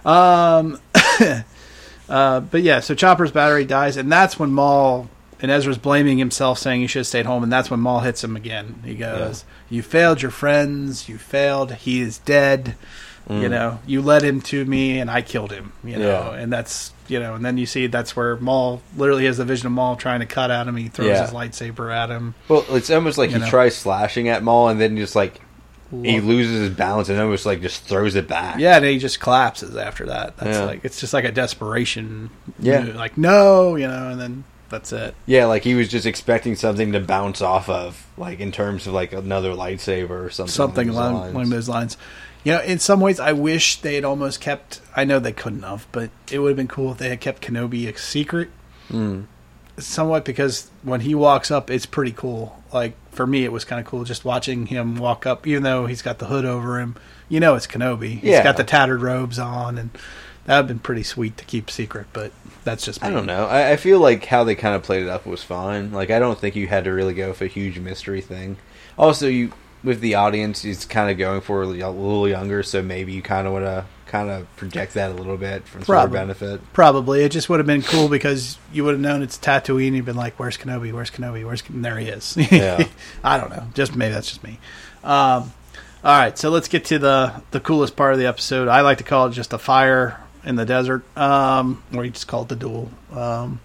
Speaker 10: Um, uh, but yeah, so Chopper's battery dies, and that's when Maul and Ezra's blaming himself, saying he should have stayed home, and that's when Maul hits him again. He goes, "You failed your friends. You failed. He is dead. You
Speaker 11: Mm.
Speaker 10: know, you led him to me, and I killed him. You know,
Speaker 11: Yeah.
Speaker 10: and that's." You know, and then you see that's where Maul literally has the vision of Maul trying to cut at him. He throws
Speaker 11: Yeah.
Speaker 10: his lightsaber at him.
Speaker 11: Well, it's almost like
Speaker 10: You
Speaker 11: he
Speaker 10: know.
Speaker 11: tries slashing at Maul and then just like he loses his balance and almost like just throws it back.
Speaker 10: Yeah, and he just collapses after that. That's
Speaker 11: Yeah.
Speaker 10: like it's just like a desperation.
Speaker 11: Yeah.
Speaker 10: move, like no, you know, and then that's it.
Speaker 11: Yeah, like he was just expecting something to bounce off of, like in terms of like another lightsaber or something.
Speaker 10: Something
Speaker 11: along those
Speaker 10: along,
Speaker 11: lines.
Speaker 10: along those lines. You know, in some ways, I wish they had almost kept. I know they couldn't have, but it would have been cool if they had kept Kenobi a secret.
Speaker 11: Mm.
Speaker 10: Somewhat because when he walks up, it's pretty cool. Like for me, it was kind of cool just watching him walk up, even though he's got the hood over him. You know, it's Kenobi. He's
Speaker 11: Yeah.
Speaker 10: got the tattered robes on, and that would have been pretty sweet to keep secret. But that's just
Speaker 11: I don't know. I, I feel like how they kind of played it up was fine. Like I don't think you had to really go for a huge mystery thing. Also, you with the audience, it's kind of going for a little younger, so maybe you kind of want to kind of project that a little bit for
Speaker 10: Probably.
Speaker 11: benefit.
Speaker 10: Probably. It just would have been cool because you would have known it's Tatooine. You'd been like, "Where's Kenobi? Where's Kenobi? Where's?" Ken-" there he is.
Speaker 11: Yeah.
Speaker 10: I don't know. Just maybe that's just me. Um, all right, so let's get to the the coolest part of the episode. I like to call it just a fire in the desert, um, or you just call it the duel. Um,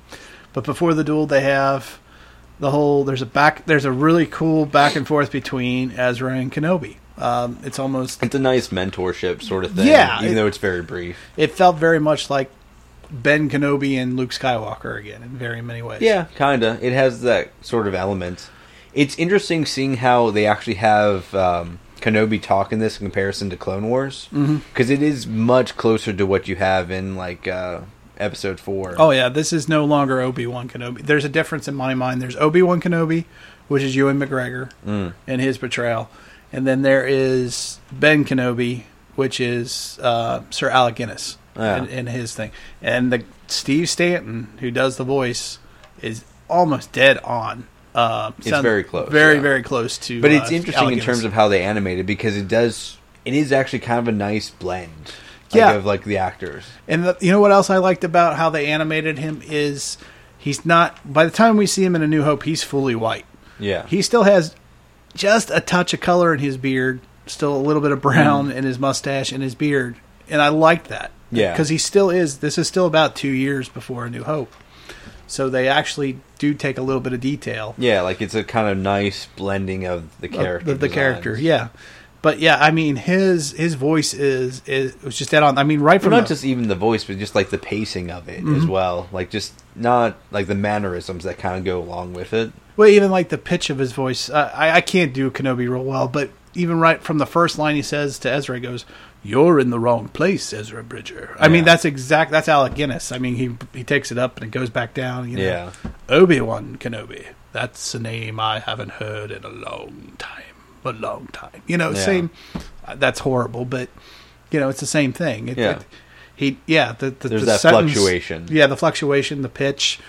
Speaker 10: but before the duel, they have the whole. There's a back. There's a really cool back and forth between Ezra and Kenobi. Um, it's almost
Speaker 11: It's a nice mentorship sort of thing.
Speaker 10: Yeah,
Speaker 11: even
Speaker 10: it-
Speaker 11: though it's very brief.
Speaker 10: it felt very much like Ben Kenobi and Luke Skywalker again in very many ways.
Speaker 11: Yeah, kinda. It has that sort of element. It's interesting seeing how they actually have um, Kenobi talk in this in comparison to Clone Wars because is much closer to what you have in like uh, Episode Four.
Speaker 10: Oh yeah, this is no longer Obi Wan Kenobi. There's a difference in my mind. There's Obi Wan Kenobi, which is Ewan McGregor
Speaker 11: Mm.
Speaker 10: and his portrayal, and then there is Ben Kenobi, which is uh, Sir Alec Guinness
Speaker 11: Yeah.
Speaker 10: and, and his thing. And the Steve Stanton, who does the voice, is almost dead on. Um,
Speaker 11: It's very close,
Speaker 10: very
Speaker 11: yeah.
Speaker 10: very close to.
Speaker 11: But
Speaker 10: uh,
Speaker 11: it's interesting
Speaker 10: Alec
Speaker 11: in terms of how they animate it because it does. It is actually kind of a nice blend. Like,
Speaker 10: Yeah.
Speaker 11: of like the actors.
Speaker 10: And the, you know what else I liked about how they animated him is he's not. By the time we see him in A New Hope, he's fully white.
Speaker 11: Yeah.
Speaker 10: He still has just a touch of color in his beard, still a little bit of brown in his mustache and his beard, and I liked that.
Speaker 11: Yeah.
Speaker 10: because he still is. This is still about two years before A New Hope, so they actually do take a little bit of detail.
Speaker 11: Yeah, like it's a kind of nice blending of the
Speaker 10: of
Speaker 11: character.
Speaker 10: the, the character, yeah. But yeah, I mean his his voice is is was just dead on. I mean, right from Well,
Speaker 11: not
Speaker 10: the-
Speaker 11: just even the voice, but just like the pacing of it as
Speaker 10: Mhm.
Speaker 11: well. Like just not like the mannerisms that kind of go along with it.
Speaker 10: Well, even like the pitch of his voice, uh, I I can't do Kenobi real well, but even right from the first line he says to Ezra, he goes, "You're in the wrong place, Ezra Bridger." I mean, that's exact. That's Alec Guinness. I mean, he he takes it up and it goes back down. You know?
Speaker 11: Yeah.
Speaker 10: Obi Wan Kenobi. That's a name I haven't heard in a long time. A long time. You know,
Speaker 11: Yeah.
Speaker 10: same. uh, That's horrible, but you know, it's the same thing. It,
Speaker 11: Yeah.
Speaker 10: it- he, yeah. The, the,
Speaker 11: There's
Speaker 10: the
Speaker 11: that
Speaker 10: sentence-
Speaker 11: fluctuation.
Speaker 10: Yeah, the fluctuation, the pitch.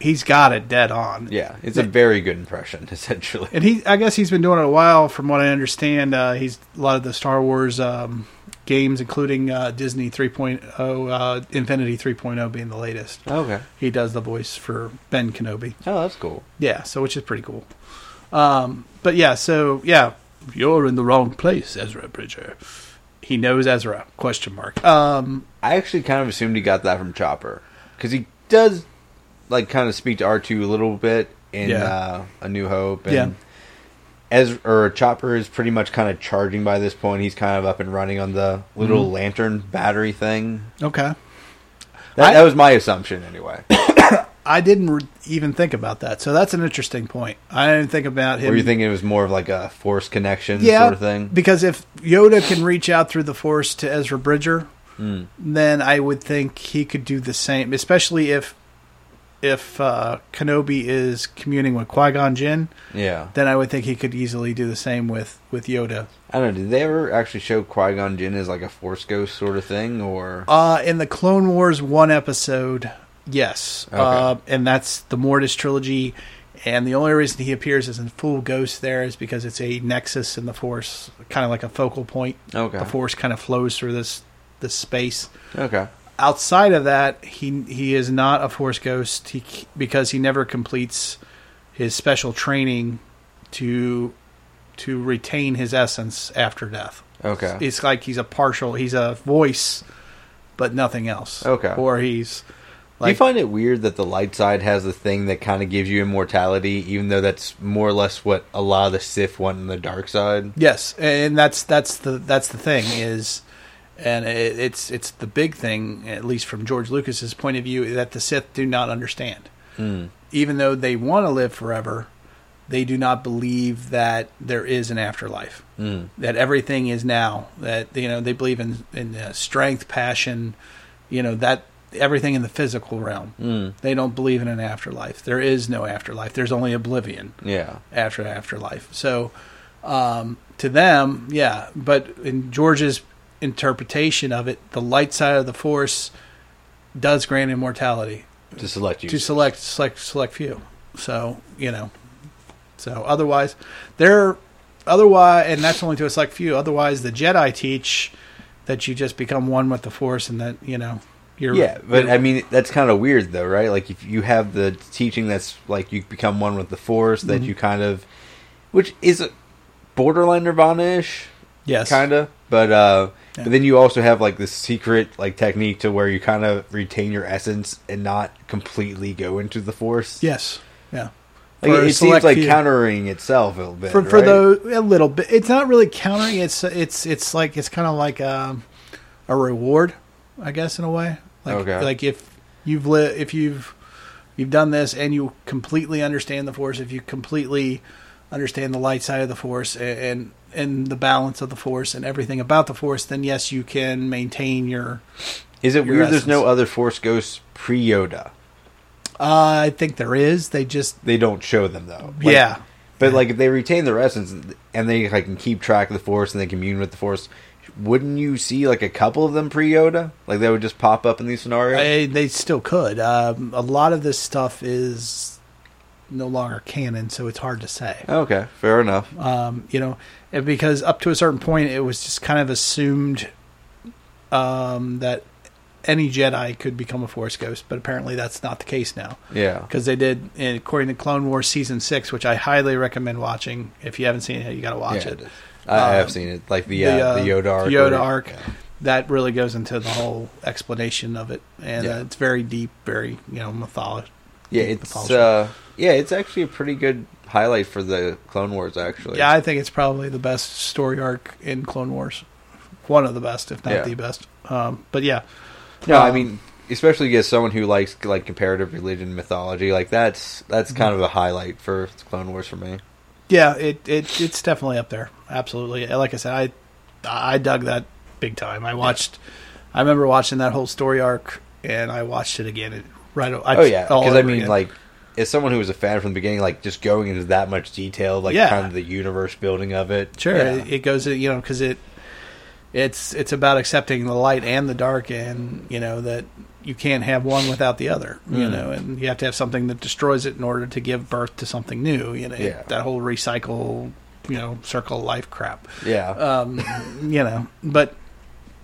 Speaker 10: He's got it dead on.
Speaker 11: Yeah, it's a very good impression, essentially.
Speaker 10: And he, I guess he's been doing it a while. From what I understand, uh, he's a lot of the Star Wars um, games, including uh, Disney 3.0, uh, Infinity 3.0 being the latest.
Speaker 11: Okay.
Speaker 10: He does the voice for Ben Kenobi.
Speaker 11: Oh, that's cool.
Speaker 10: Yeah, so which is pretty cool. Um, but yeah, so yeah, you're in the wrong place, Ezra Bridger. He knows Ezra? Question mark. Um,
Speaker 11: I actually kind of assumed he got that from Chopper because he does like kind of speak to R two a little bit in
Speaker 10: Yeah.
Speaker 11: uh, A New Hope. And
Speaker 10: Yeah.
Speaker 11: As or Chopper is pretty much kind of charging by this point. He's kind of up and running on the little
Speaker 10: Mhm.
Speaker 11: lantern battery thing.
Speaker 10: okay.
Speaker 11: That,
Speaker 10: I-
Speaker 11: that was my assumption anyway.
Speaker 10: I didn't re- even think about that, so that's an interesting point. I didn't think about him.
Speaker 11: Were you thinking it was more of like a force connection
Speaker 10: yeah,
Speaker 11: sort of thing?
Speaker 10: Because if Yoda can reach out through the Force to Ezra Bridger,
Speaker 11: Mm.
Speaker 10: then I would think he could do the same. Especially if if uh, Kenobi is communing with Qui Gon Jinn,
Speaker 11: Yeah.
Speaker 10: then I would think he could easily do the same with with Yoda.
Speaker 11: I don't know. Did they ever actually show Qui Gon Jinn as like a force ghost sort of thing, or
Speaker 10: Uh, in the Clone Wars one episode, yes,
Speaker 11: Okay.
Speaker 10: uh, and that's the Mortis trilogy. And the only reason he appears as a full ghost there is because it's a nexus in the Force, kind of like a focal point.
Speaker 11: Okay.
Speaker 10: The Force kind of flows through this this space.
Speaker 11: okay?
Speaker 10: Outside of that, he he is not a Force ghost. He because he never completes his special training to to retain his essence after death.
Speaker 11: Okay.
Speaker 10: It's like he's a partial. He's a voice, but nothing else.
Speaker 11: Okay.
Speaker 10: Or he's
Speaker 11: Do you find it weird that the light side has a thing that kind of gives you immortality, even though that's more or less what a lot of the Sith want in the dark side?
Speaker 10: yes, and that's that's the that's the thing is, and it, it's it's the big thing at least from George Lucas's point of view that the Sith do not understand.
Speaker 11: Hmm.
Speaker 10: Even though they want to live forever, they do not believe that there is an afterlife.
Speaker 11: Mm.
Speaker 10: That everything is now. That you know they believe in in uh, strength, passion, you know that everything in the physical realm.
Speaker 11: Mm.
Speaker 10: They don't believe in an afterlife. There is no afterlife. There's only oblivion
Speaker 11: Yeah.
Speaker 10: after afterlife. So um, to them, yeah. But in George's interpretation of it, the light side of the force does grant immortality
Speaker 11: To select you.
Speaker 10: to select select select few. So you know, so otherwise they're otherwise, and that's only to a select few. Otherwise, the Jedi teach that you just become one with the force, and that you know you're
Speaker 11: yeah, but
Speaker 10: you're-
Speaker 11: I mean that's kind of weird though, right? Like if you have the teaching that's like you become one with the Force, that
Speaker 10: Mhm.
Speaker 11: you kind of, which is a borderline Nirvana-ish,
Speaker 10: yes,
Speaker 11: kind of. But uh,
Speaker 10: Yeah.
Speaker 11: but then you also have like this secret like technique to where you kind of retain your essence and not completely go into the Force.
Speaker 10: yes, yeah.
Speaker 11: Like, it seems like
Speaker 10: few.
Speaker 11: countering itself a little bit.
Speaker 10: for for
Speaker 11: right?
Speaker 10: those a little bit. It's not really countering. It's it's it's like it's kind of like um, a reward, I guess, in a way. Like
Speaker 11: Okay.
Speaker 10: like if you've li- if you've you've done this and you completely understand the force, if you completely understand the light side of the force and and, and the balance of the force and everything about the force, then yes, you can maintain your.
Speaker 11: Is it
Speaker 10: your
Speaker 11: weird? There's no other Force ghosts pre Yoda.
Speaker 10: Uh, I think there is. They just
Speaker 11: They don't show them though. Like,
Speaker 10: yeah.
Speaker 11: But like if they retain their essence and they like, can keep track of the Force and they commune with the Force, wouldn't you see like a couple of them pre Yoda? Like they would just pop up in these scenarios.
Speaker 10: I, they still could. Um, a lot of this stuff is no longer canon, so it's hard to say.
Speaker 11: okay, fair enough.
Speaker 10: Um, you know, because up to a certain point, it was just kind of assumed um, that any Jedi could become a Force ghost, but apparently that's not the case now.
Speaker 11: Yeah.
Speaker 10: Because they did, according to Clone Wars season six, which I highly recommend watching. If you haven't seen it, you got to watch
Speaker 11: Yeah,
Speaker 10: it.
Speaker 11: I, I have
Speaker 10: Um,
Speaker 11: seen it, like the uh, the, Yoda arc.
Speaker 10: the Yoda
Speaker 11: or-
Speaker 10: arc.
Speaker 11: yeah.
Speaker 10: That really goes into the whole explanation of it, and
Speaker 11: Yeah.
Speaker 10: uh, it's very deep, very you know mytholo-
Speaker 11: Yeah,
Speaker 10: deep
Speaker 11: it's
Speaker 10: mythology.
Speaker 11: uh, yeah, it's actually a pretty good highlight for the Clone Wars. Actually,
Speaker 10: yeah, I think it's probably the best story arc in Clone Wars, one of the best, if not
Speaker 11: Yeah.
Speaker 10: the best. Um, but yeah,
Speaker 11: No, I
Speaker 10: Um,
Speaker 11: mean, especially as someone who likes like comparative religion mythology, like that's that's kind of a highlight for Clone Wars for me.
Speaker 10: yeah, it, it it's definitely up there. Absolutely, like I said, I I dug that big time. I watched, I remember watching that whole story arc, and I watched it again. It, right, I,
Speaker 11: oh yeah, because I mean,
Speaker 10: again.
Speaker 11: like as someone who was a fan from the beginning, like just going into that much detail, like
Speaker 10: Yeah.
Speaker 11: kind of the universe building of it.
Speaker 10: Sure,
Speaker 11: Yeah.
Speaker 10: it, it goes. You know, because it it's it's about accepting the light and the dark, and you know that you can't have one without the other. You
Speaker 11: Mm.
Speaker 10: know, and you have to have something that destroys it in order to give birth to something new. You know,
Speaker 11: Yeah.
Speaker 10: that whole recycle, you know, circle life crap.
Speaker 11: yeah.
Speaker 10: Um, you know, but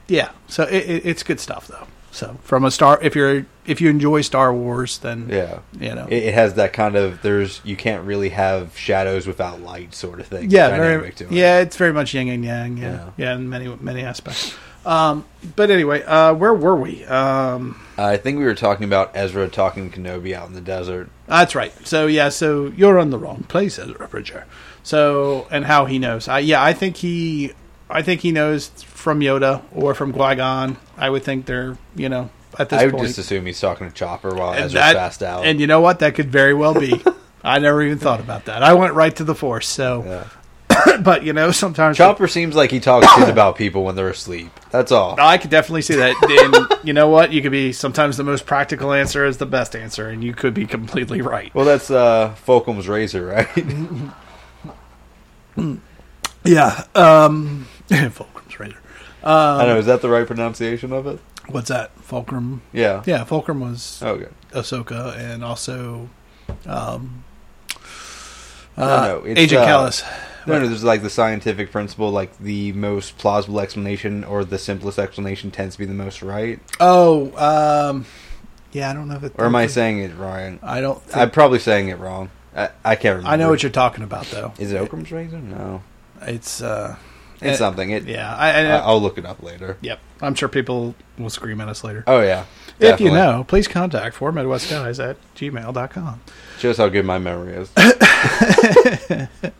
Speaker 10: Yeah, so it, it, it's good stuff though. So from a star, if you're if you enjoy Star Wars, then
Speaker 11: Yeah,
Speaker 10: you know,
Speaker 11: it, it has that kind of there's you can't really have shadows without light sort of thing.
Speaker 10: yeah, very,
Speaker 11: to it.
Speaker 10: yeah, it's very much yin and yang. Yeah, yeah, in many many aspects. Um, but anyway, uh, where were we? Um,
Speaker 11: I think we were talking about Ezra talking to Kenobi out in the desert.
Speaker 10: That's right. So yeah, so you're on the wrong place, Ezra Bridger. So and how he knows? I, yeah, I think he, I think he knows from Yoda or from Qui Gon. I would think they're you know at this
Speaker 11: I would
Speaker 10: point.
Speaker 11: just assume he's talking to Chopper while
Speaker 10: And
Speaker 11: Ezra's
Speaker 10: that-
Speaker 11: passed out.
Speaker 10: And you know what? That could very well be. I never even thought about that. I went right to the Force. So, but you know, sometimes
Speaker 11: Chopper seems like he talks shit about people when they're asleep. That's all.
Speaker 10: I could definitely see that. And you know what? You could be sometimes the most practical answer is the best answer, and you could be completely right.
Speaker 11: Well, that's uh, razor, right?
Speaker 10: Yeah. Um, Fulcrum's razor. Um,
Speaker 11: I know. Is that the right pronunciation of it?
Speaker 10: What's that? Fulcrum.
Speaker 11: Yeah.
Speaker 10: Yeah. Fulcrum was
Speaker 11: Okay.
Speaker 10: Ahsoka, and also um,
Speaker 11: No,
Speaker 10: uh,
Speaker 11: no, it's,
Speaker 10: Agent
Speaker 11: uh,
Speaker 10: Kallus.
Speaker 11: No, no. There's like the scientific principle, like the most plausible explanation or the simplest explanation tends to be the most right.
Speaker 10: Oh, um, yeah. I don't know if it.
Speaker 11: Or am I saying it wrong?
Speaker 10: I don't. Think,
Speaker 11: I'm probably saying it wrong. I, I can't remember.
Speaker 10: I know what you're talking about, though.
Speaker 11: Is it Okram's razor? No,
Speaker 10: It's uh,
Speaker 11: it's
Speaker 10: eh,
Speaker 11: something. It,
Speaker 10: Yeah, I, I,
Speaker 11: I, I'll look it up later.
Speaker 10: Yep, I'm sure people will scream at us later.
Speaker 11: Oh yeah.
Speaker 10: If you know, please contact four Midwest guys at gmail.com.
Speaker 11: shows how good my memory is.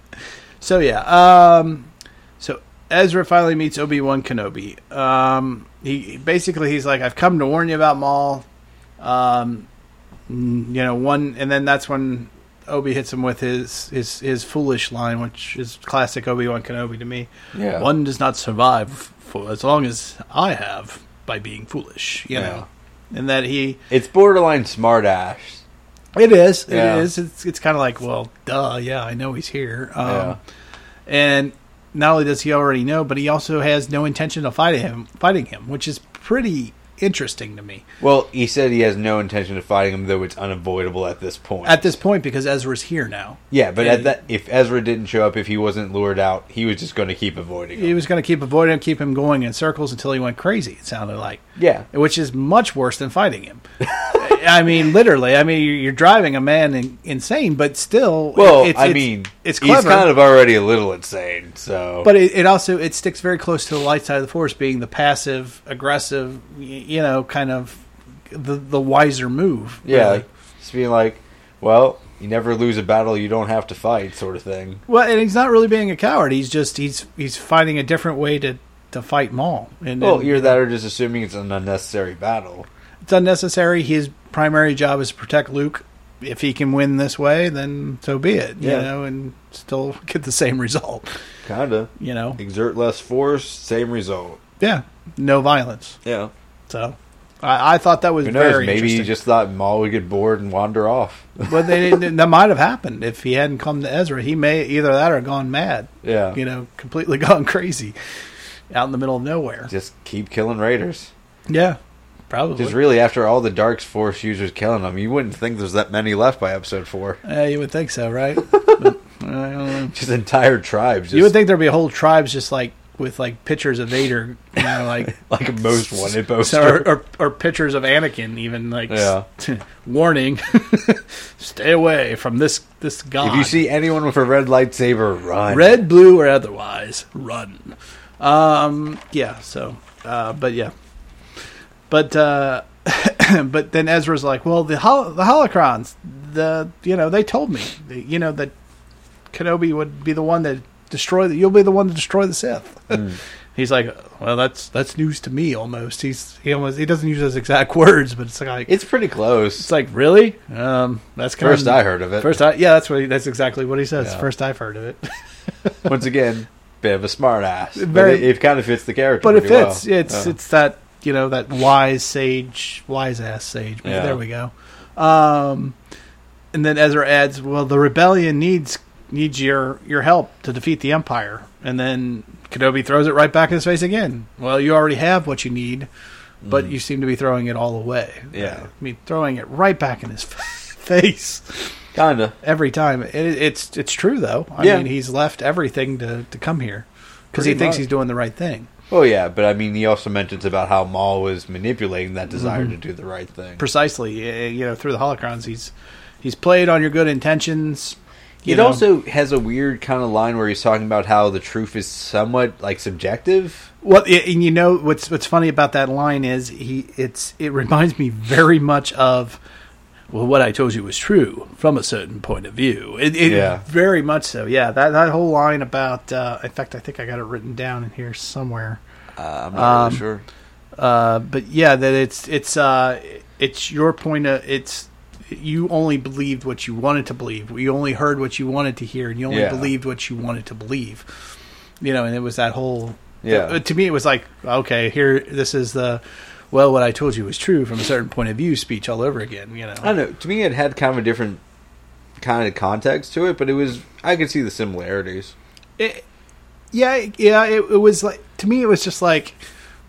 Speaker 10: So yeah, um, so Ezra finally meets Obi Wan Kenobi. Um, he basically he's like, "I've come to warn you about Maul." Um, you know, one, and then that's when Obi hits him with his his his foolish line, which is classic Obi Wan Kenobi to me.
Speaker 11: Yeah.
Speaker 10: one does not survive for as long as I have by being foolish. You
Speaker 11: Yeah.
Speaker 10: know, and that he
Speaker 11: It's borderline smart ass.
Speaker 10: It is.
Speaker 11: Yeah.
Speaker 10: It is. It's it's kind of like, well, duh, yeah, I know he's here. Um,
Speaker 11: Yeah.
Speaker 10: And not only does he already know, but he also has no intention of fighting him, fighting him, which is pretty interesting to me
Speaker 11: Well, he said he has no intention of fighting him, though it's unavoidable at this point.
Speaker 10: at this point because Ezra's here now.
Speaker 11: yeah, but
Speaker 10: and
Speaker 11: that, if Ezra didn't show up, if he wasn't lured out, he was just going to keep avoiding him.
Speaker 10: He was going to keep avoiding him, keep him going in circles until he went crazy. It sounded like,
Speaker 11: Yeah.
Speaker 10: which is much worse than fighting him. I mean, literally. I mean, you're driving a man in, insane, but still.
Speaker 11: Well,
Speaker 10: it's,
Speaker 11: I
Speaker 10: it's-
Speaker 11: mean,
Speaker 10: it's
Speaker 11: he's kind of already a little insane, so.
Speaker 10: But it, it also it sticks very close to the light side of the force, being the passive, aggressive, y- you know, kind of the the wiser move.
Speaker 11: yeah,
Speaker 10: really.
Speaker 11: just being like, well, you never lose a battle you don't have to fight, sort of thing.
Speaker 10: Well, and he's not really being a coward. He's just he's he's finding a different way to to fight Maul. And,
Speaker 11: Well,
Speaker 10: and
Speaker 11: either that or just assuming it's an unnecessary battle.
Speaker 10: it's unnecessary. His primary job is to protect Luke. If he can win this way, then so be it. You
Speaker 11: Yeah.
Speaker 10: know, and still get the same result.
Speaker 11: Kinda.
Speaker 10: You know,
Speaker 11: Exert less force, same result.
Speaker 10: yeah, no violence.
Speaker 11: Yeah.
Speaker 10: So. I, I thought that was
Speaker 11: Who knows?
Speaker 10: very
Speaker 11: Maybe he
Speaker 10: interesting.
Speaker 11: just thought Maul would get bored and wander off.
Speaker 10: but they didn't, that might have happened if he hadn't come to Ezra. He may either that or gone mad.
Speaker 11: Yeah.
Speaker 10: you know, completely gone crazy out in the middle of nowhere.
Speaker 11: Just keep killing raiders.
Speaker 10: Yeah, probably.
Speaker 11: Because really, after all the Dark Force users killing them, you wouldn't think there's that many left by episode four.
Speaker 10: Yeah, you would think so, right? But, I.
Speaker 11: Just entire tribes. Just
Speaker 10: You would think there'd be whole tribes just like with like pictures of Vader, you know, like
Speaker 11: like a most wanted poster.
Speaker 10: or, or, or pictures of Anakin, even like
Speaker 11: Yeah.
Speaker 10: warning, stay away from this this god.
Speaker 11: If you see anyone with a red lightsaber, run.
Speaker 10: red, blue, or otherwise, run. Um, yeah. So, uh, but yeah, but uh, but then Ezra's like, well, the hol- the holocrons, the you know, they told me, you know, that Kenobi would be the one that destroy the. You'll be the one to destroy the Sith. He's like, well, that's that's news to me almost. He's he almost he doesn't use those exact words, but it's like
Speaker 11: It's pretty close.
Speaker 10: it's like really. Um, that's kind
Speaker 11: First I heard of it.
Speaker 10: First, I yeah, that's what he, that's exactly what he says.
Speaker 11: Yeah.
Speaker 10: First, I've heard of it.
Speaker 11: Once again, bit of a smart ass. But
Speaker 10: Very-
Speaker 11: it, it kind of fits the character.
Speaker 10: but it
Speaker 11: pretty well.
Speaker 10: It's it's that you know that wise sage, wise ass sage.
Speaker 11: Yeah.
Speaker 10: There we go. Um, and then Ezra adds, "Well, the rebellion needs needs your your help to defeat the Empire." And then Kenobi throws it right back in his face again. Well, you already have what you need, but you seem to be throwing it all away.
Speaker 11: Mm. Yeah.
Speaker 10: I mean, throwing it right back in his face
Speaker 11: kinda.
Speaker 10: every time. It, it's it's true though. I
Speaker 11: Yeah.
Speaker 10: mean, he's left everything to to come here because he
Speaker 11: Pretty
Speaker 10: thinks he's doing the right thing.
Speaker 11: Oh yeah, but I mean, he also mentions about how Maul was manipulating that desire
Speaker 10: Mhm.
Speaker 11: to do the right thing.
Speaker 10: Precisely, uh, you know, through the holocrons, he's he's played on your good intentions.
Speaker 11: It
Speaker 10: know.
Speaker 11: also has a weird kind of line where he's talking about how the truth is somewhat like subjective.
Speaker 10: Well, and you know what's what's funny about that line is he it's it reminds me very much of well, what I told you was true from a certain point of view. It, it
Speaker 11: Yeah.
Speaker 10: very much so. Yeah, that that whole line about. Uh, in fact, I think I got it written down in here somewhere.
Speaker 11: Uh, I'm not
Speaker 10: Um,
Speaker 11: really sure.
Speaker 10: Uh, but yeah, that it's it's uh, it's your point of it's you only believed what you wanted to believe. You only heard what you wanted to hear, and you only
Speaker 11: Yeah.
Speaker 10: believed what you wanted to believe. You know, and it was that whole.
Speaker 11: Yeah.
Speaker 10: uh, to me, it was like okay, here this is the. Well, what I told you was true from a certain point of view speech all over again. You know,
Speaker 11: I don't know. To me, it had kind of a different kind of context to it, but it was I could see the similarities.
Speaker 10: It, yeah, yeah. It, it was like to me, it was just like,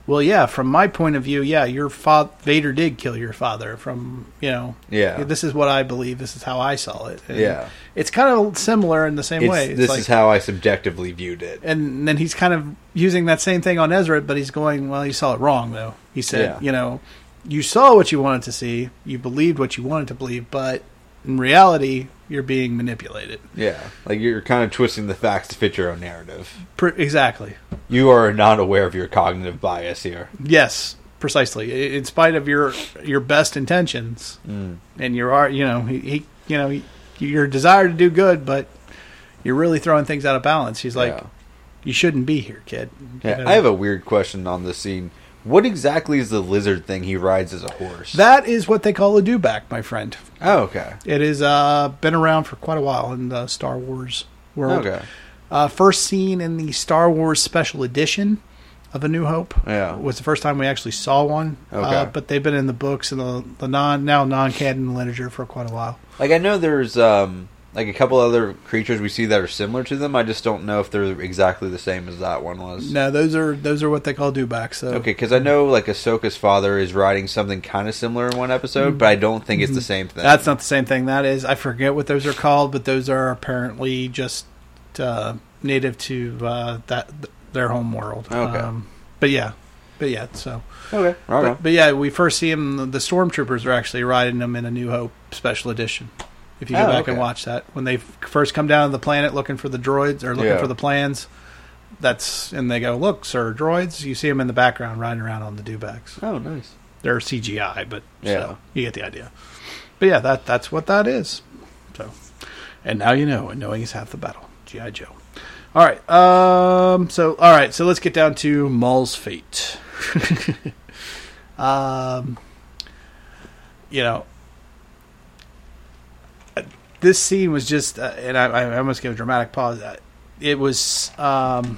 Speaker 10: well, yeah. From my point of view, yeah, your father Vader did kill your father. From you know,
Speaker 11: Yeah.
Speaker 10: This is what I believe. This is how I saw it. And
Speaker 11: Yeah.
Speaker 10: it's kind of similar in the same
Speaker 11: It's-
Speaker 10: way. It's
Speaker 11: this
Speaker 10: like-
Speaker 11: is how I subjectively viewed it.
Speaker 10: and then he's kind of using that same thing on Ezra, but he's going, well, you saw it wrong though. He said,
Speaker 11: Yeah.
Speaker 10: you know, you saw what you wanted to see, you believed what you wanted to believe, but in reality, you're being manipulated.
Speaker 11: Yeah, like you're kind of twisting the facts to fit your own narrative.
Speaker 10: Exactly.
Speaker 11: You are not aware of your cognitive bias here.
Speaker 10: Yes, precisely. In spite of your your best intentions,
Speaker 11: Mm.
Speaker 10: and your art, you know, he, he you know, he, your desire to do good, but you're really throwing things out of balance. He's like,
Speaker 11: Yeah.
Speaker 10: you shouldn't be here, kid.
Speaker 11: Yeah,
Speaker 10: know?
Speaker 11: I have a weird question on this scene. What exactly is the lizard thing he rides as a horse?
Speaker 10: That is what they call a dewback, my friend.
Speaker 11: oh, okay.
Speaker 10: It has uh, been around for quite a while in the Star Wars world.
Speaker 11: Okay.
Speaker 10: Uh, first seen in the Star Wars Special Edition of A New Hope.
Speaker 11: Yeah.
Speaker 10: Was the first time we actually saw one.
Speaker 11: Okay.
Speaker 10: Uh, but they've been in the books and the, the non now non canon literature for quite a while.
Speaker 11: Like I know there's um like a couple other creatures we see that are similar to them. I just don't know if they're exactly the same as that one was.
Speaker 10: No, those are those are what they call dewbacks. So
Speaker 11: Okay, because I know like Ahsoka's father is riding something kind of similar in one episode, but I don't think it's the same thing.
Speaker 10: Mm-hmm. That's not the same thing. That is, I forget what those are called, but those are apparently just uh, native to uh, that their home world.
Speaker 11: Okay.
Speaker 10: Um, but yeah, but yeah. So
Speaker 11: okay. Right.
Speaker 10: but, but yeah, we first see them. The stormtroopers are actually riding them in a New Hope special edition. If you go
Speaker 11: Oh,
Speaker 10: back and watch that, when they first come down to the planet looking for the droids or looking
Speaker 11: Yeah.
Speaker 10: for the plans, that's and they go, "Look, sir, droids." You see them in the background riding around on the dewbacks.
Speaker 11: Oh, nice.
Speaker 10: They're CGI, but
Speaker 11: Yeah.
Speaker 10: so, you get the idea. But yeah, that that's what that is. So, and now you know, and knowing is half the battle. GI Joe. All right. Um. So all right. So let's get down to Maul's fate. um. You know, this scene was just, uh, and I, I almost give a dramatic pause. Uh, It was. Um,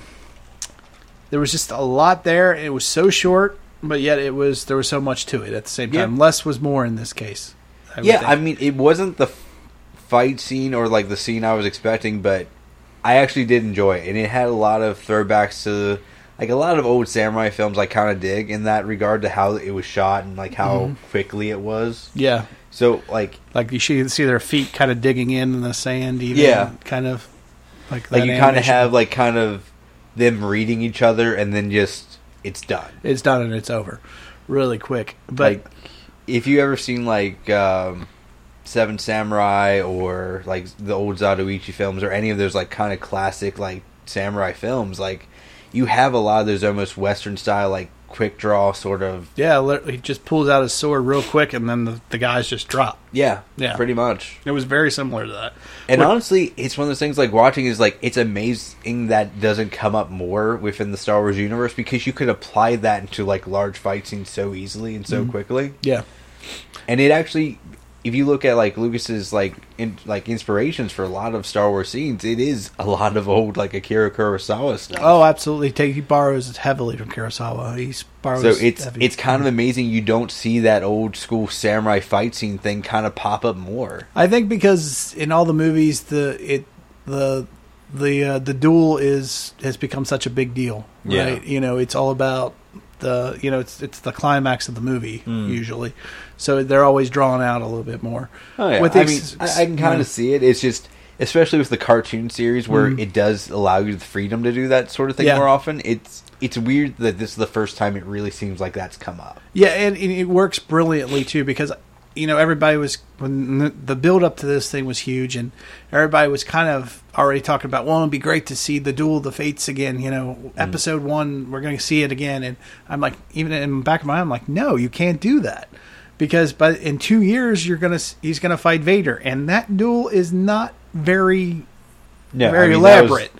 Speaker 10: there was just a lot there. It was so short, but yet it was there was so much to it at the same
Speaker 11: Yeah.
Speaker 10: time. Less was more in this case. I
Speaker 11: yeah,
Speaker 10: think.
Speaker 11: I mean, it wasn't the fight scene or like the scene I was expecting, but I actually did enjoy it, and it had a lot of throwbacks to like a lot of old samurai films. I kind of dig in that regard to how it was shot and like how
Speaker 10: Mhm.
Speaker 11: quickly it was.
Speaker 10: yeah,
Speaker 11: So like,
Speaker 10: like you see, see their feet kind of digging in, in the sand. Even,
Speaker 11: Yeah.
Speaker 10: kind of like
Speaker 11: like you kind of have like kind of them reading each other, and then just it's done.
Speaker 10: it's done and it's over, really quick. But
Speaker 11: like if you ever seen like um, Seven Samurai or like the old Zatoichi films or any of those like kind of classic like samurai films, like you have a lot of those almost Western style like quick draw sort of
Speaker 10: yeah, he just pulls out his sword real quick, and then the, the guys just drop.
Speaker 11: yeah
Speaker 10: Yeah.
Speaker 11: pretty much.
Speaker 10: It was very similar to that.
Speaker 11: And
Speaker 10: What-
Speaker 11: honestly, it's one of those things like watching is like it's amazing that doesn't come up more within the Star Wars universe because you could apply that into like large fight scenes so easily and so
Speaker 10: Mhm.
Speaker 11: quickly.
Speaker 10: yeah,
Speaker 11: and it actually if you look at like lucas's like in, like inspirations for a lot of star wars scenes it is a lot of old like akira kurosawa stuff
Speaker 10: oh, absolutely. Take he borrows heavily from Kurosawa. He borrows.
Speaker 11: so it's
Speaker 10: heavy.
Speaker 11: it's kind of amazing you don't see that old school samurai fight scene thing kind of pop up more
Speaker 10: I think because in all the movies, the it the the uh, the duel is has become such a big deal,
Speaker 11: Yeah.
Speaker 10: right? You know, it's all about the you know it's it's the climax of the movie
Speaker 11: Mm.
Speaker 10: usually, so they're always drawn out a little bit more.
Speaker 11: oh yeah i mean i, I can kind of see it it's just especially with the cartoon series where
Speaker 10: Mhm.
Speaker 11: it does allow you the freedom to do that sort of thing
Speaker 10: Yeah.
Speaker 11: more often. It's it's weird that this is the first time it really seems like that's come up.
Speaker 10: Yeah, and, and it works brilliantly too because you know everybody was when the- build up to this thing was huge, and everybody was kind of already talking about. Well, it'd be great to see the duel of the fates again. You know, episode one, we're going to see it again, and I'm like, even in the back of my mind, I'm like, no, you can't do that because but in two years you're gonna he's gonna fight Vader, and that duel is not very
Speaker 11: No,
Speaker 10: very
Speaker 11: I mean,
Speaker 10: elaborate.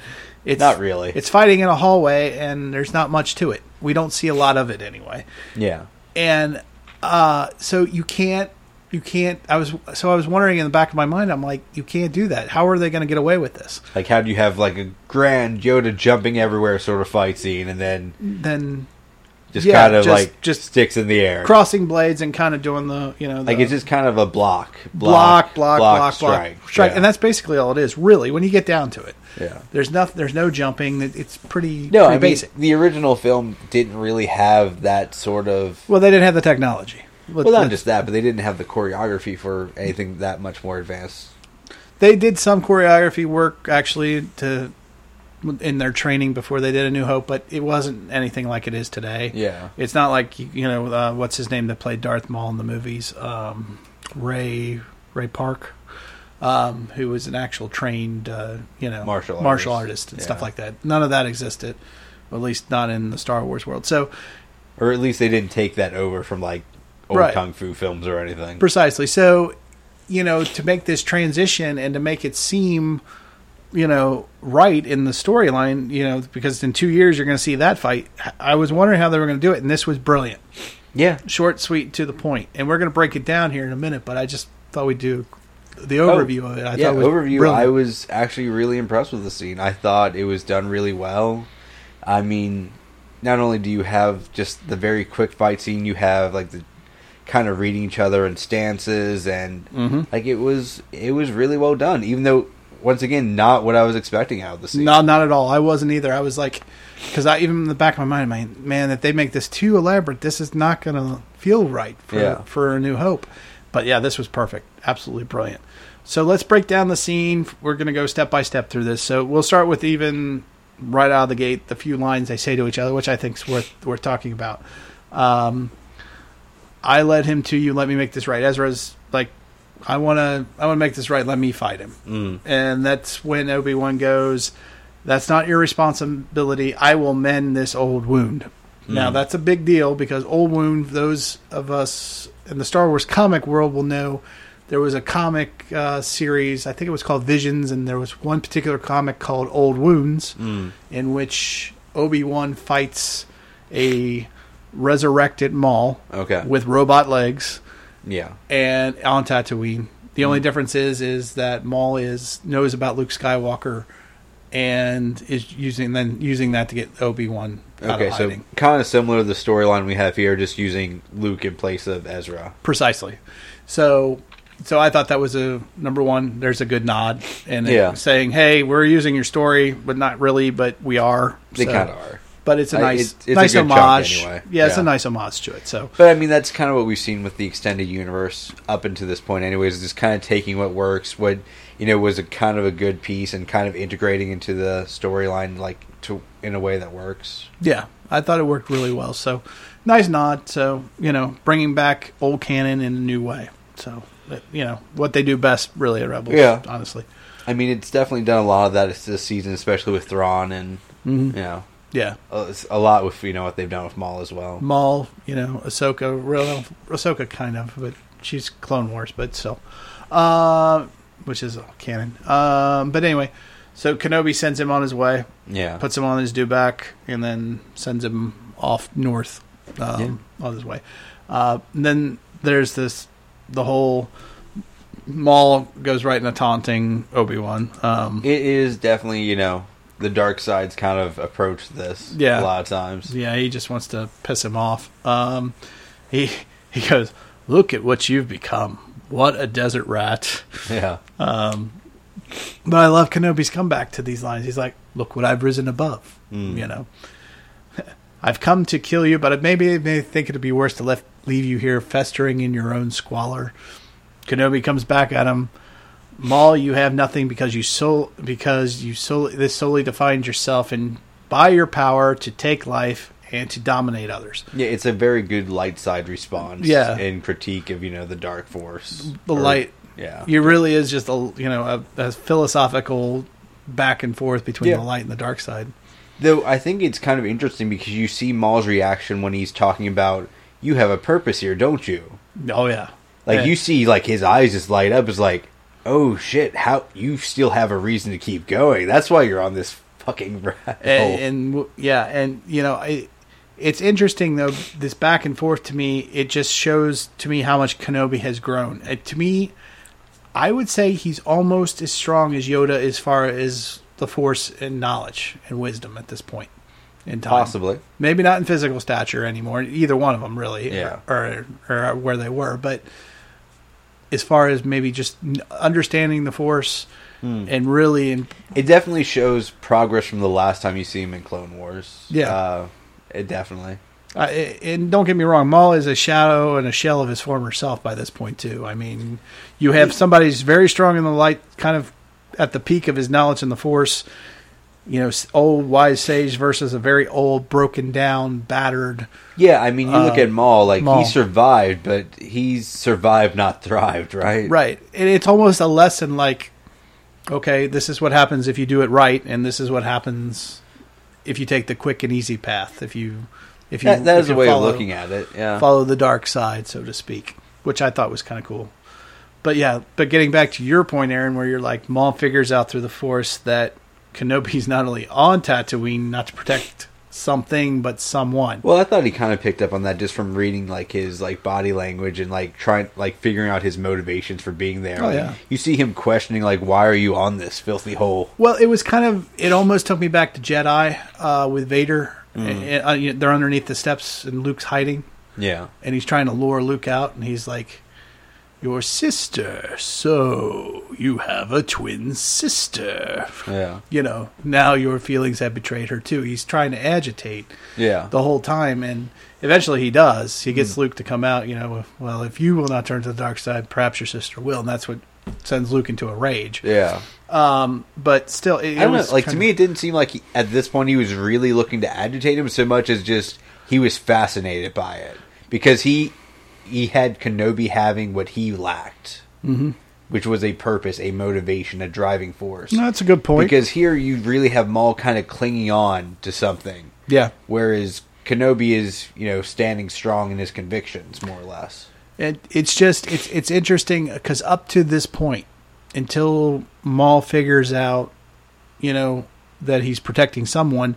Speaker 10: It's
Speaker 11: not really.
Speaker 10: It's fighting in a hallway, and there's not much to it. We don't see a lot of it anyway
Speaker 11: Yeah.
Speaker 10: and uh, so you can't you can't i was so i was wondering in the back of my mind i'm like you can't do that how are they going to get away with this
Speaker 11: Like how do you have like a grand Yoda jumping everywhere sort of fight scene and then
Speaker 10: then
Speaker 11: just
Speaker 10: Yeah,
Speaker 11: kind of
Speaker 10: just-
Speaker 11: like just sticks in the air.
Speaker 10: crossing blades and kind of doing the you know the
Speaker 11: like it's just kind of a block,
Speaker 10: block block block block
Speaker 11: strike,
Speaker 10: strike
Speaker 11: Yeah.
Speaker 10: and that's basically all it is really when you get down to it
Speaker 11: Yeah.
Speaker 10: there's nothing there's no jumping it's pretty
Speaker 11: no,
Speaker 10: pretty
Speaker 11: I mean
Speaker 10: basic
Speaker 11: the original film didn't really have that sort of.
Speaker 10: well they didn't have the technology Let-
Speaker 11: Well, not just that, but they didn't have the choreography for anything that much more advanced.
Speaker 10: they did some choreography work actually to in their training before they did a new hope but it wasn't anything like it is today
Speaker 11: Yeah.
Speaker 10: it's not like you know uh, what's his name that played darth maul in the movies um, ray ray park um, who was an actual trained uh, you know
Speaker 11: Martial
Speaker 10: martial
Speaker 11: artist.
Speaker 10: artist and stuff like that none of that existed at least not in the star wars world so
Speaker 11: Or at least they didn't take that over from like old
Speaker 10: Right.
Speaker 11: kung fu films or anything.
Speaker 10: Precisely. So, you know, to make this transition and to make it seem, you know, right in the storyline, you know, because in two years you're going to see that fight. I was wondering how they were going to do it, and this was brilliant.
Speaker 11: Yeah.
Speaker 10: Short, sweet, to the point. And we're going to break it down here in a minute, but I just thought we'd do the oh, overview of it. I
Speaker 11: Oh, yeah,
Speaker 10: thought it
Speaker 11: overview.
Speaker 10: brilliant.
Speaker 11: I was actually really impressed with the scene. I thought it was done really well. I mean, not only do you have just the very quick fight scene, you have like the kind of reading each other in stances, and
Speaker 10: Mhm.
Speaker 11: like it was it was really well done. Even though, once again, not what I was expecting out of the scene.
Speaker 10: No, not at all. I wasn't either. I was like, because I even in the back of my mind, man, man, if they make this too elaborate, this is not going to feel right for
Speaker 11: Yeah.
Speaker 10: for a New Hope. But yeah, this was perfect, absolutely brilliant. So let's break down the scene. We're going to go step by step through this. So we'll start with even right out of the gate the few lines they say to each other, which I think is worth worth talking about. Um, I led him to you. Let me make this right. Ezra's like, I want to. I want to make this right. Let me fight him.
Speaker 11: Mm.
Speaker 10: And that's when Obi Wan goes. That's not your responsibility. I will mend this old wound. Now
Speaker 11: Mm.
Speaker 10: that's a big deal because old wound. Those of us in the Star Wars comic world will know. There was a comic uh, series. I think it was called Visions, and there was one particular comic called Old Wounds,
Speaker 11: Mm.
Speaker 10: in which Obi Wan fights a resurrected Maul
Speaker 11: Okay.
Speaker 10: with robot legs
Speaker 11: Yeah.
Speaker 10: and on Tatooine. The only mm. difference is is that Maul is knows about Luke Skywalker and is using then using that to get Obi Wan
Speaker 11: Okay,
Speaker 10: of
Speaker 11: so kind of similar to the storyline we have here, just using Luke in place of Ezra.
Speaker 10: Precisely. So so I thought that was a number one. There's a good nod and
Speaker 11: Yeah.
Speaker 10: saying, "Hey, we're using your story, but not really, but we are."
Speaker 11: They
Speaker 10: So-
Speaker 11: kinda are.
Speaker 10: But it's a
Speaker 11: I-
Speaker 10: nice,
Speaker 11: it's- it's a
Speaker 10: nice
Speaker 11: chunk
Speaker 10: homage.
Speaker 11: anyway.
Speaker 10: Yeah, it's
Speaker 11: Yeah.
Speaker 10: a nice homage to it. So
Speaker 11: But I mean, that's kind of what we've seen with the extended universe up until this point, anyways. Is just kind of taking what works, what you know was a kind of a good piece, and kind of integrating into the storyline, like to in a way that works.
Speaker 10: Yeah, I thought it worked really well. So nice nod. So you know, bringing back old canon in a new way. So you know what they do best, really, at Rebels.
Speaker 11: Yeah.
Speaker 10: honestly.
Speaker 11: I mean, it's definitely done a lot of that this season, especially with Thrawn, and
Speaker 10: Mhm.
Speaker 11: you know,
Speaker 10: Yeah.
Speaker 11: uh, a lot with you know what they've done with Maul as well.
Speaker 10: Maul, you know, Ahsoka, real Ahsoka kind of, but she's Clone Wars, but still, uh, which is canon. Um, but anyway, so Kenobi sends him on his way.
Speaker 11: Yeah.
Speaker 10: puts him on his dewback, and then sends him off north um, on his way. Uh, and then there's this the whole Maul goes right into taunting Obi Wan. Um,
Speaker 11: It is definitely you know the dark side's kind of approached this
Speaker 10: Yeah.
Speaker 11: a lot of times.
Speaker 10: Yeah, he just wants to piss him off. Um, he he goes, "Look at what you've become. What a desert rat."
Speaker 11: Yeah.
Speaker 10: Um, but I love Kenobi's comeback to these lines. He's like, "Look what I've risen above."
Speaker 11: Mm.
Speaker 10: You know, I've come to kill you, but maybe I may think it'd be worse to left leave you here festering in your own squalor. Kenobi comes back at him. Maul, you have nothing because you sol because you sol this solely defines yourself and by your power to take life and to dominate others.
Speaker 11: Yeah, it's a very good light side response.
Speaker 10: Yeah.
Speaker 11: in critique of you know the dark force,
Speaker 10: The
Speaker 11: Or-
Speaker 10: light,
Speaker 11: Yeah,
Speaker 10: it really is just a you know a, a philosophical back and forth between
Speaker 11: Yeah.
Speaker 10: the light and the dark side.
Speaker 11: Though I think it's kind of interesting because you see Maul's reaction when he's talking about you have a purpose here, don't you?
Speaker 10: Oh yeah,
Speaker 11: Like
Speaker 10: Yeah.
Speaker 11: you see, like his eyes just light up. Is like, oh shit, how you still have a reason to keep going? That's why you're on this fucking hole.
Speaker 10: and, and yeah, and you know, I, it's interesting though. This back and forth to me, it just shows to me how much Kenobi has grown. Uh, to me, I would say he's almost as strong as Yoda as far as the Force and knowledge and wisdom at this point in time.
Speaker 11: Possibly.
Speaker 10: maybe not in physical stature anymore. Either one of them, really,
Speaker 11: Yeah.
Speaker 10: or, or or where they were, but as far as maybe just understanding the Force
Speaker 11: Hmm.
Speaker 10: and really in,
Speaker 11: It definitely shows progress from the last time you see him in Clone Wars.
Speaker 10: Yeah.
Speaker 11: uh, it definitely.
Speaker 10: Uh, and don't get me wrong, Maul is a shadow and a shell of his former self by this point too. I mean, you have somebody who's very strong in the light, kind of at the peak of his knowledge in the Force. You know, old wise sage versus a very old, broken down, battered.
Speaker 11: Yeah, I mean, you look
Speaker 10: Uh,
Speaker 11: at Maul, like
Speaker 10: Maul.
Speaker 11: he survived, but he's survived, not thrived, right?
Speaker 10: Right, and it's almost a lesson like, okay, this is what happens if you do it right, and this is what happens if you take the quick and easy path. If you, if you,
Speaker 11: That, that
Speaker 10: if
Speaker 11: is a way
Speaker 10: follow-
Speaker 11: of looking at it. Yeah.
Speaker 10: follow the dark side, so to speak, which I thought was kind of cool. But yeah, but getting back to your point, Aaron, where you're like, Maul figures out through the Force that Kenobi's not only on Tatooine not to protect something, but someone.
Speaker 11: Well, I thought he kind of picked up on that just from reading like his like body language and like trying like figuring out his motivations for being there.
Speaker 10: Oh,
Speaker 11: Like,
Speaker 10: yeah.
Speaker 11: You see him questioning like, "Why are you on this filthy hole?"
Speaker 10: Well, it was kind of. It almost took me back to Jedi uh, with Vader.
Speaker 11: Mm.
Speaker 10: And, uh, you know, they're underneath the steps, and Luke's hiding,
Speaker 11: Yeah.
Speaker 10: and he's trying to lure Luke out, and he's like, "Your sister. So you have a twin sister."
Speaker 11: Yeah.
Speaker 10: you know, now your feelings have betrayed her too. He's trying to agitate
Speaker 11: Yeah.
Speaker 10: the whole time, and eventually he does. He gets Luke to come out. You know, well, if you will not turn to the dark side, perhaps your sister will, and that's what sends Luke into a rage.
Speaker 11: Yeah.
Speaker 10: Um, but still, it,
Speaker 11: I don't know. Like to me, it didn't seem like he, at this point he was really looking to agitate him so much as just he was fascinated by it because he he had Kenobi having what he lacked,
Speaker 10: Mhm.
Speaker 11: which was a purpose, a motivation, a driving force.
Speaker 10: No, that's a good point.
Speaker 11: Because here you really have Maul kind of clinging on to something,
Speaker 10: yeah,
Speaker 11: whereas Kenobi is you know standing strong in his convictions more or less.
Speaker 10: it, it's just it's it's interesting because up to this point, until Maul figures out, you know, that he's protecting someone,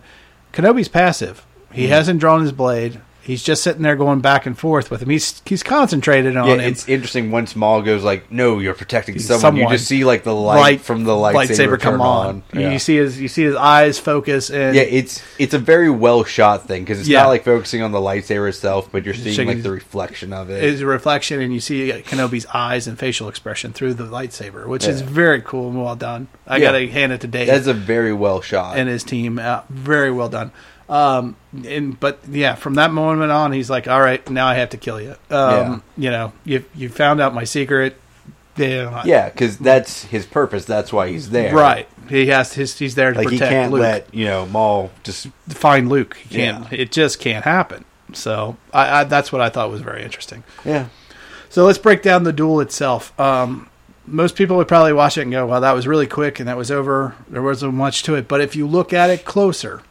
Speaker 10: Kenobi's passive. He
Speaker 11: Mhm.
Speaker 10: hasn't drawn his blade. He's just sitting there going back and forth with him. He's he's concentrated on
Speaker 11: Yeah,
Speaker 10: him.
Speaker 11: it's interesting once Maul goes like, "No, you're protecting
Speaker 10: He's
Speaker 11: someone." You just see like the light, from the lightsaber,
Speaker 10: come
Speaker 11: turn
Speaker 10: on. You-
Speaker 11: Yeah.
Speaker 10: You see his you see his eyes focus and
Speaker 11: Yeah, it's it's a very well shot thing because it's
Speaker 10: Yeah.
Speaker 11: not like focusing on the lightsaber itself, but you're seeing like the reflection of it. it.
Speaker 10: is a reflection, and you see Kenobi's eyes and facial expression through the lightsaber, which is very cool and well done. I gotta hand it to Dave.
Speaker 11: That's a very well shot.
Speaker 10: and his team. Uh, very well done. Um, and but yeah, from that moment on, he's like, "All right, now I have to kill you." Um, You know, you you found out my secret. Yeah,
Speaker 11: yeah, because that's his purpose. That's why he's there.
Speaker 10: right. He has his. He's there to
Speaker 11: Like he
Speaker 10: protect
Speaker 11: can't
Speaker 10: Luke.
Speaker 11: let you know Maul just
Speaker 10: find Luke. He can't.
Speaker 11: Yeah.
Speaker 10: It just can't happen. So I, I, that's what I thought was very interesting.
Speaker 11: yeah.
Speaker 10: So let's break down the duel itself. Um, most people would probably watch it and go, "Well, that was really quick and that was over. There wasn't much to it." But if you look at it closer,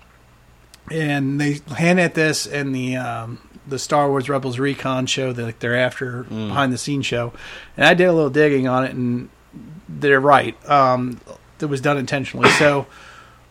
Speaker 10: and they hand at this in the um, the Star Wars Rebels Recon show that like, they're after behind the scenes show, and I did a little digging on it, and they're right. Um, it was done intentionally. So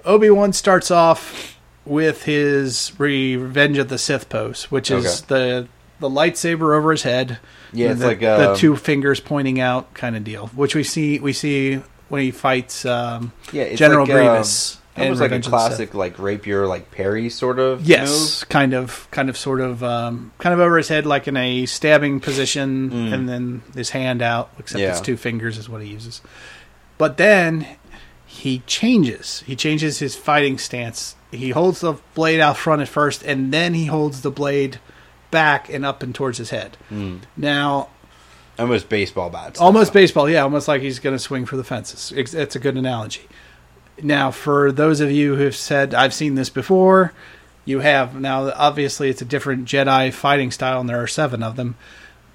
Speaker 10: Obi Wan starts off with his Revenge of the Sith pose, which is the the lightsaber over his head.
Speaker 11: Yeah, it's
Speaker 10: the,
Speaker 11: like,
Speaker 10: the
Speaker 11: um,
Speaker 10: two fingers pointing out kind of deal, which we see we see when he fights um,
Speaker 11: Yeah,
Speaker 10: General
Speaker 11: like,
Speaker 10: Grievous.
Speaker 11: Um,
Speaker 10: in
Speaker 11: was like a classic like rapier, like parry sort of.
Speaker 10: Yes, kind of, kind of, sort of, um, kind of over his head, like in a stabbing position,
Speaker 11: Mm.
Speaker 10: and then his hand out, except
Speaker 11: Yeah.
Speaker 10: it's two fingers is what he uses. But then he changes. He changes his fighting stance. He holds the blade out front at first, and then he holds the blade back and up and towards his head.
Speaker 11: Mm.
Speaker 10: Now,
Speaker 11: almost baseball bats.
Speaker 10: almost baseball. Yeah, almost like he's going to swing for the fences. It's, it's a good analogy. Now, for those of you who've said I've seen this before, you have now. Obviously, it's a different Jedi fighting style, and there are seven of them.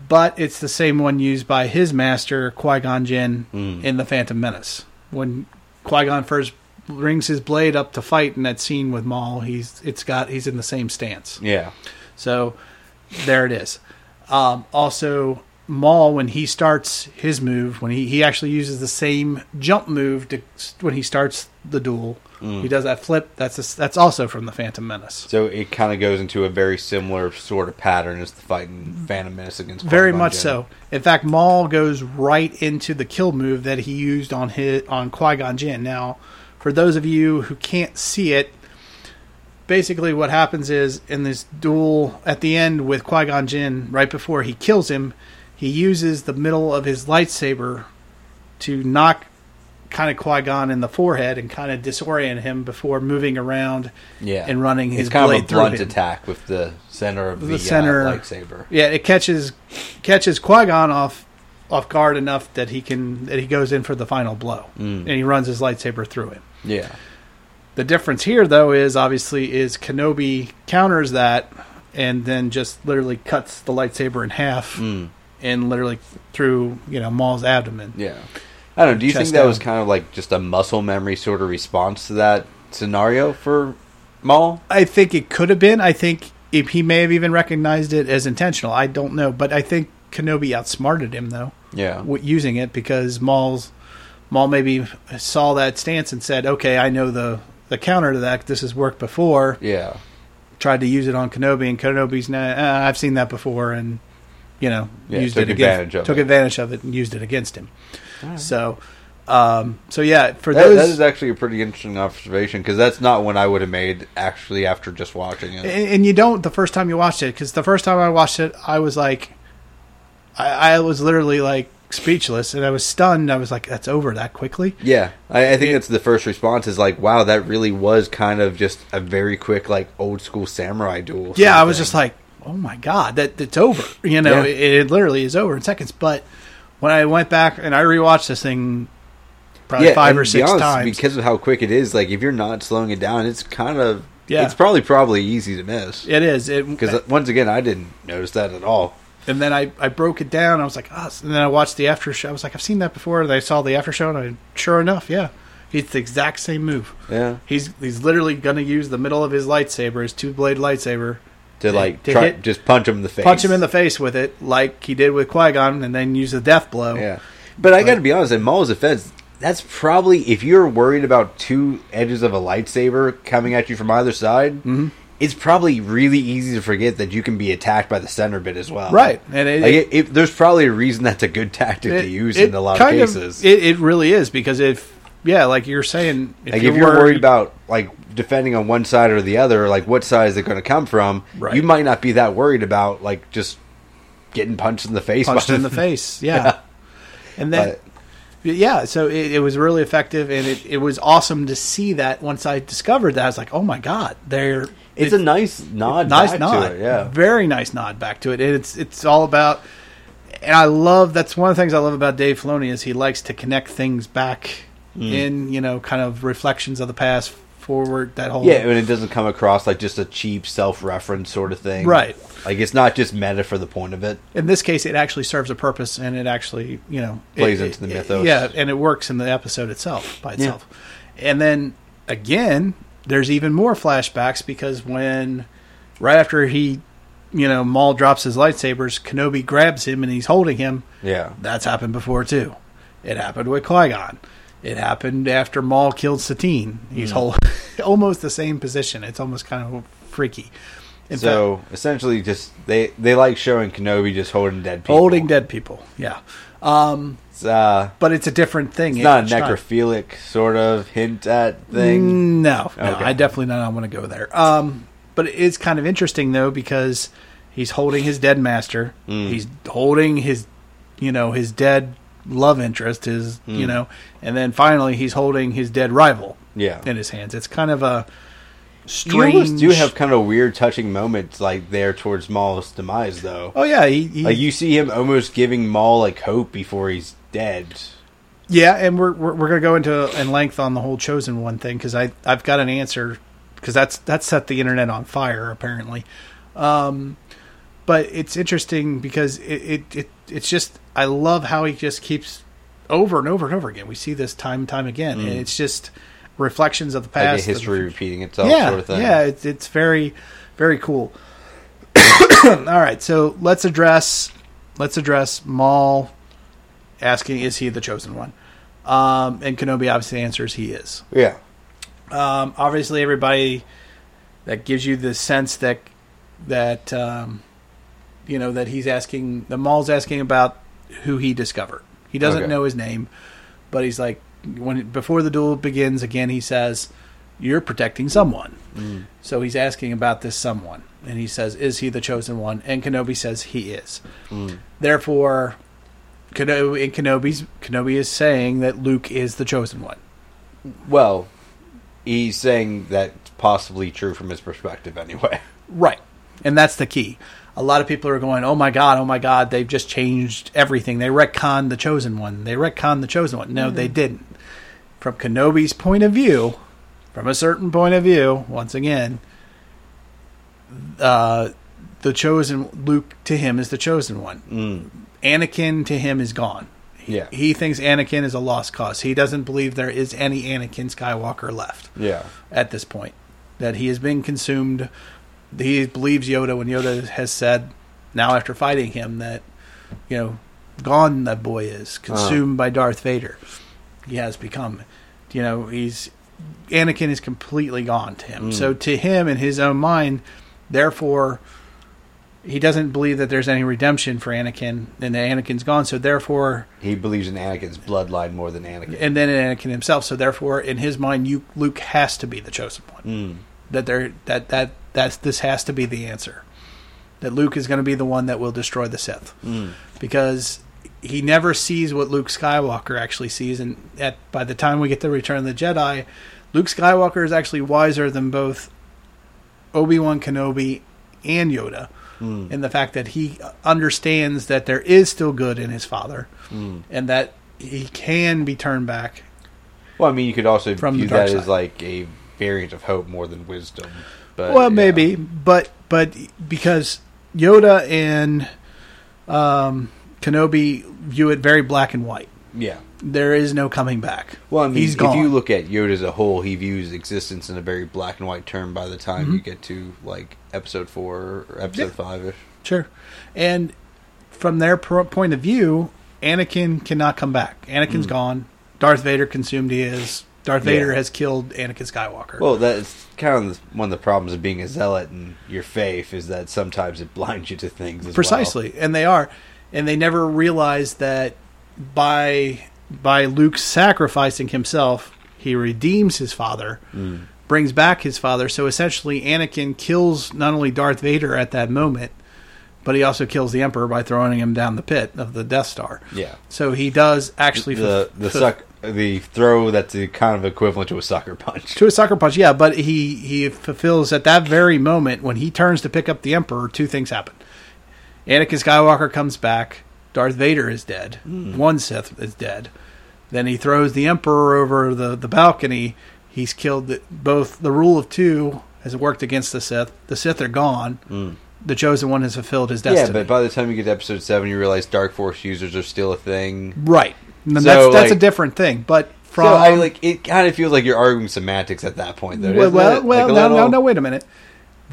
Speaker 10: But it's the same one used by his master Qui Gon Jinn in the Phantom Menace. When Qui Gon first brings his blade up to fight in that scene with Maul, he's it's got he's in the same stance.
Speaker 11: Yeah.
Speaker 10: So there it is. Um, also, Maul when he starts his move, when he, he actually uses the same jump move to when he starts the duel,
Speaker 11: Mm.
Speaker 10: he does that flip. That's a, that's also from the Phantom Menace.
Speaker 11: So it kind of goes into a very similar sort of pattern as the fight in Phantom Menace against.
Speaker 10: Very
Speaker 11: Qui-Gon
Speaker 10: much
Speaker 11: Jinn.
Speaker 10: so. In fact, Maul goes right into the kill move that he used on his on Qui Gon Jinn. Now, for those of you who can't see it, basically what happens is in this duel at the end with Qui Gon Jinn, right before he kills him, he uses the middle of his lightsaber to knock kind of Qui Gon in the forehead and kind of disorient him before moving around
Speaker 11: Yeah,
Speaker 10: and running his
Speaker 11: It's kind
Speaker 10: blade
Speaker 11: of a blunt attack with the center of the,
Speaker 10: the center
Speaker 11: uh, lightsaber.
Speaker 10: Yeah, it catches catches Qui Gon off off guard enough that he can that he goes in for the final blow
Speaker 11: Mm.
Speaker 10: and he runs his lightsaber through him.
Speaker 11: Yeah,
Speaker 10: The difference here, though, is obviously is Kenobi counters that and then just literally cuts the lightsaber in half
Speaker 11: Mm.
Speaker 10: And literally through you know Maul's abdomen.
Speaker 11: yeah. I don't know. Do you think that
Speaker 10: down.
Speaker 11: was kind of like just a muscle memory sort of response to that scenario for Maul?
Speaker 10: I think it could have been. I think if he may have even recognized it as intentional. I don't know, but I think Kenobi outsmarted him though.
Speaker 11: Yeah.
Speaker 10: w- using it because Maul's Maul maybe saw that stance and said, "Okay, I know the the counter to that. This has worked before."
Speaker 11: Yeah.
Speaker 10: Tried to use it on Kenobi, and Kenobi's now uh, I've seen that before, and you know
Speaker 11: Yeah,
Speaker 10: used
Speaker 11: took
Speaker 10: it against,
Speaker 11: advantage of
Speaker 10: took
Speaker 11: it.
Speaker 10: advantage of it and used it against him. So, um, so yeah, for
Speaker 11: That,
Speaker 10: those
Speaker 11: that is actually a pretty interesting observation because that's not one I would have made actually after just watching it.
Speaker 10: and, and you don't the first time you watched it because the first time I watched it, I was like, I, I was literally like speechless, and I was stunned. I was like, "That's over that quickly."
Speaker 11: Yeah, I, I think that's the first response is like, wow, that really was kind of just a very quick, like old school samurai duel.
Speaker 10: Yeah,
Speaker 11: of
Speaker 10: I was just like, "Oh my god, that it's over." You know,
Speaker 11: Yeah.
Speaker 10: it, it literally is over in seconds. But when I went back and I rewatched this thing, probably five or six
Speaker 11: honest,
Speaker 10: times,
Speaker 11: because of how quick it is. Like, if you're not slowing it down, it's kind of
Speaker 10: Yeah.
Speaker 11: it's probably probably easy to miss.
Speaker 10: it is. It
Speaker 11: Because once again, I didn't notice that at all.
Speaker 10: and then I, I broke it down. I was like, "Ah," and then I watched the after show. I was like, "I've seen that before." And I saw the after show, and I, sure enough, yeah, it's the exact same move.
Speaker 11: Yeah,
Speaker 10: He's he's literally going to use the middle of his lightsaber, his two blade lightsaber,
Speaker 11: to like
Speaker 10: to
Speaker 11: try,
Speaker 10: hit-
Speaker 11: just punch him in the face,
Speaker 10: punch him in the face with it, like he did with Qui Gon, and then use the death blow.
Speaker 11: Yeah, but I got to be honest. In Maul's defense, that's probably if you're worried about two edges of a lightsaber coming at you from either side.
Speaker 10: Mhm.
Speaker 11: It's probably really easy to forget that you can be attacked by the center bit as well.
Speaker 10: Right, and it-
Speaker 11: like it, it, there's probably a reason that's a good tactic to use in a lot of cases.
Speaker 10: it, it really is because if yeah, like you're saying, if
Speaker 11: like
Speaker 10: you're,
Speaker 11: if you're worried, about like defending on one side or the other, like what side is it going to come from?
Speaker 10: Right.
Speaker 11: You might not be that worried about like just getting punched in the face.
Speaker 10: punched in the face, yeah, and then. yeah, so it, it was really effective, and it, it was awesome to see that. Once I discovered that, I was like, "Oh my god, they're
Speaker 11: It's a nice nod
Speaker 10: nice
Speaker 11: back
Speaker 10: nod,
Speaker 11: to it, yeah.
Speaker 10: very nice nod back to it. And it's it's all about, and I love that's one of the things I love about Dave Filoni is he likes to connect things back
Speaker 11: Mm.
Speaker 10: in you know kind of reflections of the past forward. That whole
Speaker 11: Yeah, and it doesn't come across like just a cheap self-reference sort of thing,
Speaker 10: Right.
Speaker 11: Like it's not just meta for the point of it.
Speaker 10: in this case, it actually serves a purpose, and it actually, you know,
Speaker 11: Plays
Speaker 10: it-
Speaker 11: into the
Speaker 10: it-
Speaker 11: mythos.
Speaker 10: Yeah, and it works in the episode itself by
Speaker 11: Yeah.
Speaker 10: itself. And then again, there's even more flashbacks because when right after he, you know, Maul drops his lightsabers, Kenobi grabs him and he's holding him.
Speaker 11: Yeah.
Speaker 10: That's happened before too. It happened with Qui Gon. It happened after Maul killed Satine. He's
Speaker 11: Mm.
Speaker 10: hold, almost the same position. It's almost kind of freaky. In
Speaker 11: so essentially, just they they like showing Kenobi just holding dead people.
Speaker 10: holding dead people. Yeah. Um,
Speaker 11: It's, uh,
Speaker 10: but it's a different thing.
Speaker 11: it's not a necrophilic sort of hint at thing.
Speaker 10: No, no,
Speaker 11: Okay.
Speaker 10: I definitely don't want to go there. Um, but it's kind of interesting though because he's holding his dead master.
Speaker 11: Mm.
Speaker 10: He's holding his, you know, his dead love interest. His, you
Speaker 11: Mm.
Speaker 10: know, and then finally he's holding his dead rival.
Speaker 11: Yeah.
Speaker 10: in his hands. It's kind of a strange.
Speaker 11: You almost do have kind of weird, touching moments like there towards Maul's demise, though.
Speaker 10: Oh yeah, he, he,
Speaker 11: like you see him almost giving Maul like hope before he's dead.
Speaker 10: Yeah, and we're we're, we're going to go into in length on the whole chosen one thing because I I've got an answer because that's that set the internet on fire apparently. Um, but it's interesting because it, it, it it's just I love how he just keeps over and over and over again. We see this time and time again, and
Speaker 11: Mm.
Speaker 10: it's just reflections of the
Speaker 11: Like
Speaker 10: past,
Speaker 11: history
Speaker 10: of-
Speaker 11: repeating itself,
Speaker 10: yeah,
Speaker 11: sort of thing.
Speaker 10: Yeah, it's it's very very cool. All right, so let's address let's address Maul asking is he the chosen one, um, and Kenobi obviously answers he is.
Speaker 11: Yeah.
Speaker 10: Um, obviously, everybody that gives you the sense that that um, you know that he's asking the Maul's asking about who he discovered. He doesn't
Speaker 11: Okay.
Speaker 10: know his name, but he's like when before the duel begins again. He says, "You're protecting someone."
Speaker 11: Mm.
Speaker 10: So he's asking about this someone, and he says, "Is he the chosen one?" And Kenobi says he is.
Speaker 11: Mm.
Speaker 10: Therefore, Kenobi, in Kenobi's Kenobi is saying that Luke is the chosen one.
Speaker 11: Well, he's saying that's possibly true from his perspective, anyway.
Speaker 10: Right. And that's the key. A lot of people are going, oh my God, oh my God, they've just changed everything. They retconned the chosen one. They retconned the chosen one. No, they didn't. From Kenobi's point of view, from a certain point of view, once again, uh, the chosen, Luke to him is the chosen one.
Speaker 11: Mm.
Speaker 10: Anakin to him is gone.
Speaker 11: Yeah.
Speaker 10: He thinks Anakin is a lost cause. He doesn't believe there is any Anakin Skywalker left
Speaker 11: Yeah.
Speaker 10: at this point. That he has been consumed. He believes Yoda when Yoda has said, now after fighting him, that, you know, gone that boy is, consumed by Darth Vader. He has become, you know, he's, Anakin is completely gone to him.
Speaker 11: Mm.
Speaker 10: So to him, in his own mind, therefore, he doesn't believe that there's any redemption for Anakin, and that Anakin's gone. So therefore,
Speaker 11: He believes in Anakin's bloodline more than Anakin.
Speaker 10: and then in Anakin himself. So therefore, in his mind, you, Luke has to be the chosen one.
Speaker 11: Mm.
Speaker 10: That there, that that that's this has to be the answer. That Luke is going to be the one that will destroy the Sith,
Speaker 11: Mm.
Speaker 10: because he never sees what Luke Skywalker actually sees, and at by the time we get to Return of the Jedi, Luke Skywalker is actually wiser than both Obi Wan Kenobi and Yoda.
Speaker 11: Mm.
Speaker 10: In the fact that he understands that there is still good in his father,
Speaker 11: Mm.
Speaker 10: and that he can be turned back
Speaker 11: Well, I mean, you could also view that
Speaker 10: side.
Speaker 11: as like a variant of hope more than wisdom. But
Speaker 10: well,
Speaker 11: yeah.
Speaker 10: maybe, but but because Yoda and um, Kenobi view it very black and white.
Speaker 11: Yeah.
Speaker 10: There is no coming back.
Speaker 11: Well, I mean,
Speaker 10: he's
Speaker 11: if
Speaker 10: gone.
Speaker 11: you look at Yoda as a whole, he views existence in a very black and white term. By the time you
Speaker 10: Mhm.
Speaker 11: get to like episode four or episode
Speaker 10: Yeah.
Speaker 11: five ish,
Speaker 10: Sure. And from their point of view, Anakin cannot come back. Anakin's
Speaker 11: Mm.
Speaker 10: gone. Darth Vader consumed he is. Darth
Speaker 11: Yeah.
Speaker 10: Vader has killed Anakin Skywalker.
Speaker 11: well, that's kind of one of the problems of being a zealot in your faith is that sometimes it blinds you to things. As
Speaker 10: Precisely, and they are, and they never realize that by by Luke sacrificing himself, he redeems his father,
Speaker 11: Mm.
Speaker 10: brings back his father. So essentially, Anakin kills not only Darth Vader at that moment, but he also kills the Emperor by throwing him down the pit of the Death Star.
Speaker 11: Yeah.
Speaker 10: So he does actually
Speaker 11: the
Speaker 10: fulf-
Speaker 11: the suck the throw that's the kind of equivalent to a sucker punch.
Speaker 10: to a sucker punch, yeah. But he he fulfills at that very moment when he turns to pick up the Emperor. Two things happen: Anakin Skywalker comes back. Darth Vader is dead.
Speaker 11: Hmm.
Speaker 10: One Sith is dead. Then he throws the Emperor over the the balcony. He's killed the, both. The rule of two has worked against the Sith. The Sith are gone.
Speaker 11: Mm.
Speaker 10: The chosen one has fulfilled his destiny.
Speaker 11: Yeah, but by the time you get to episode seven, you realize Dark Force users are still a thing.
Speaker 10: right. And
Speaker 11: So,
Speaker 10: that's that's a different thing. But from
Speaker 11: so I like it. Kind of feels like you're arguing semantics at that point, though.
Speaker 10: Well, well, well
Speaker 11: Like a
Speaker 10: no, no,
Speaker 11: little-
Speaker 10: no. Wait a minute.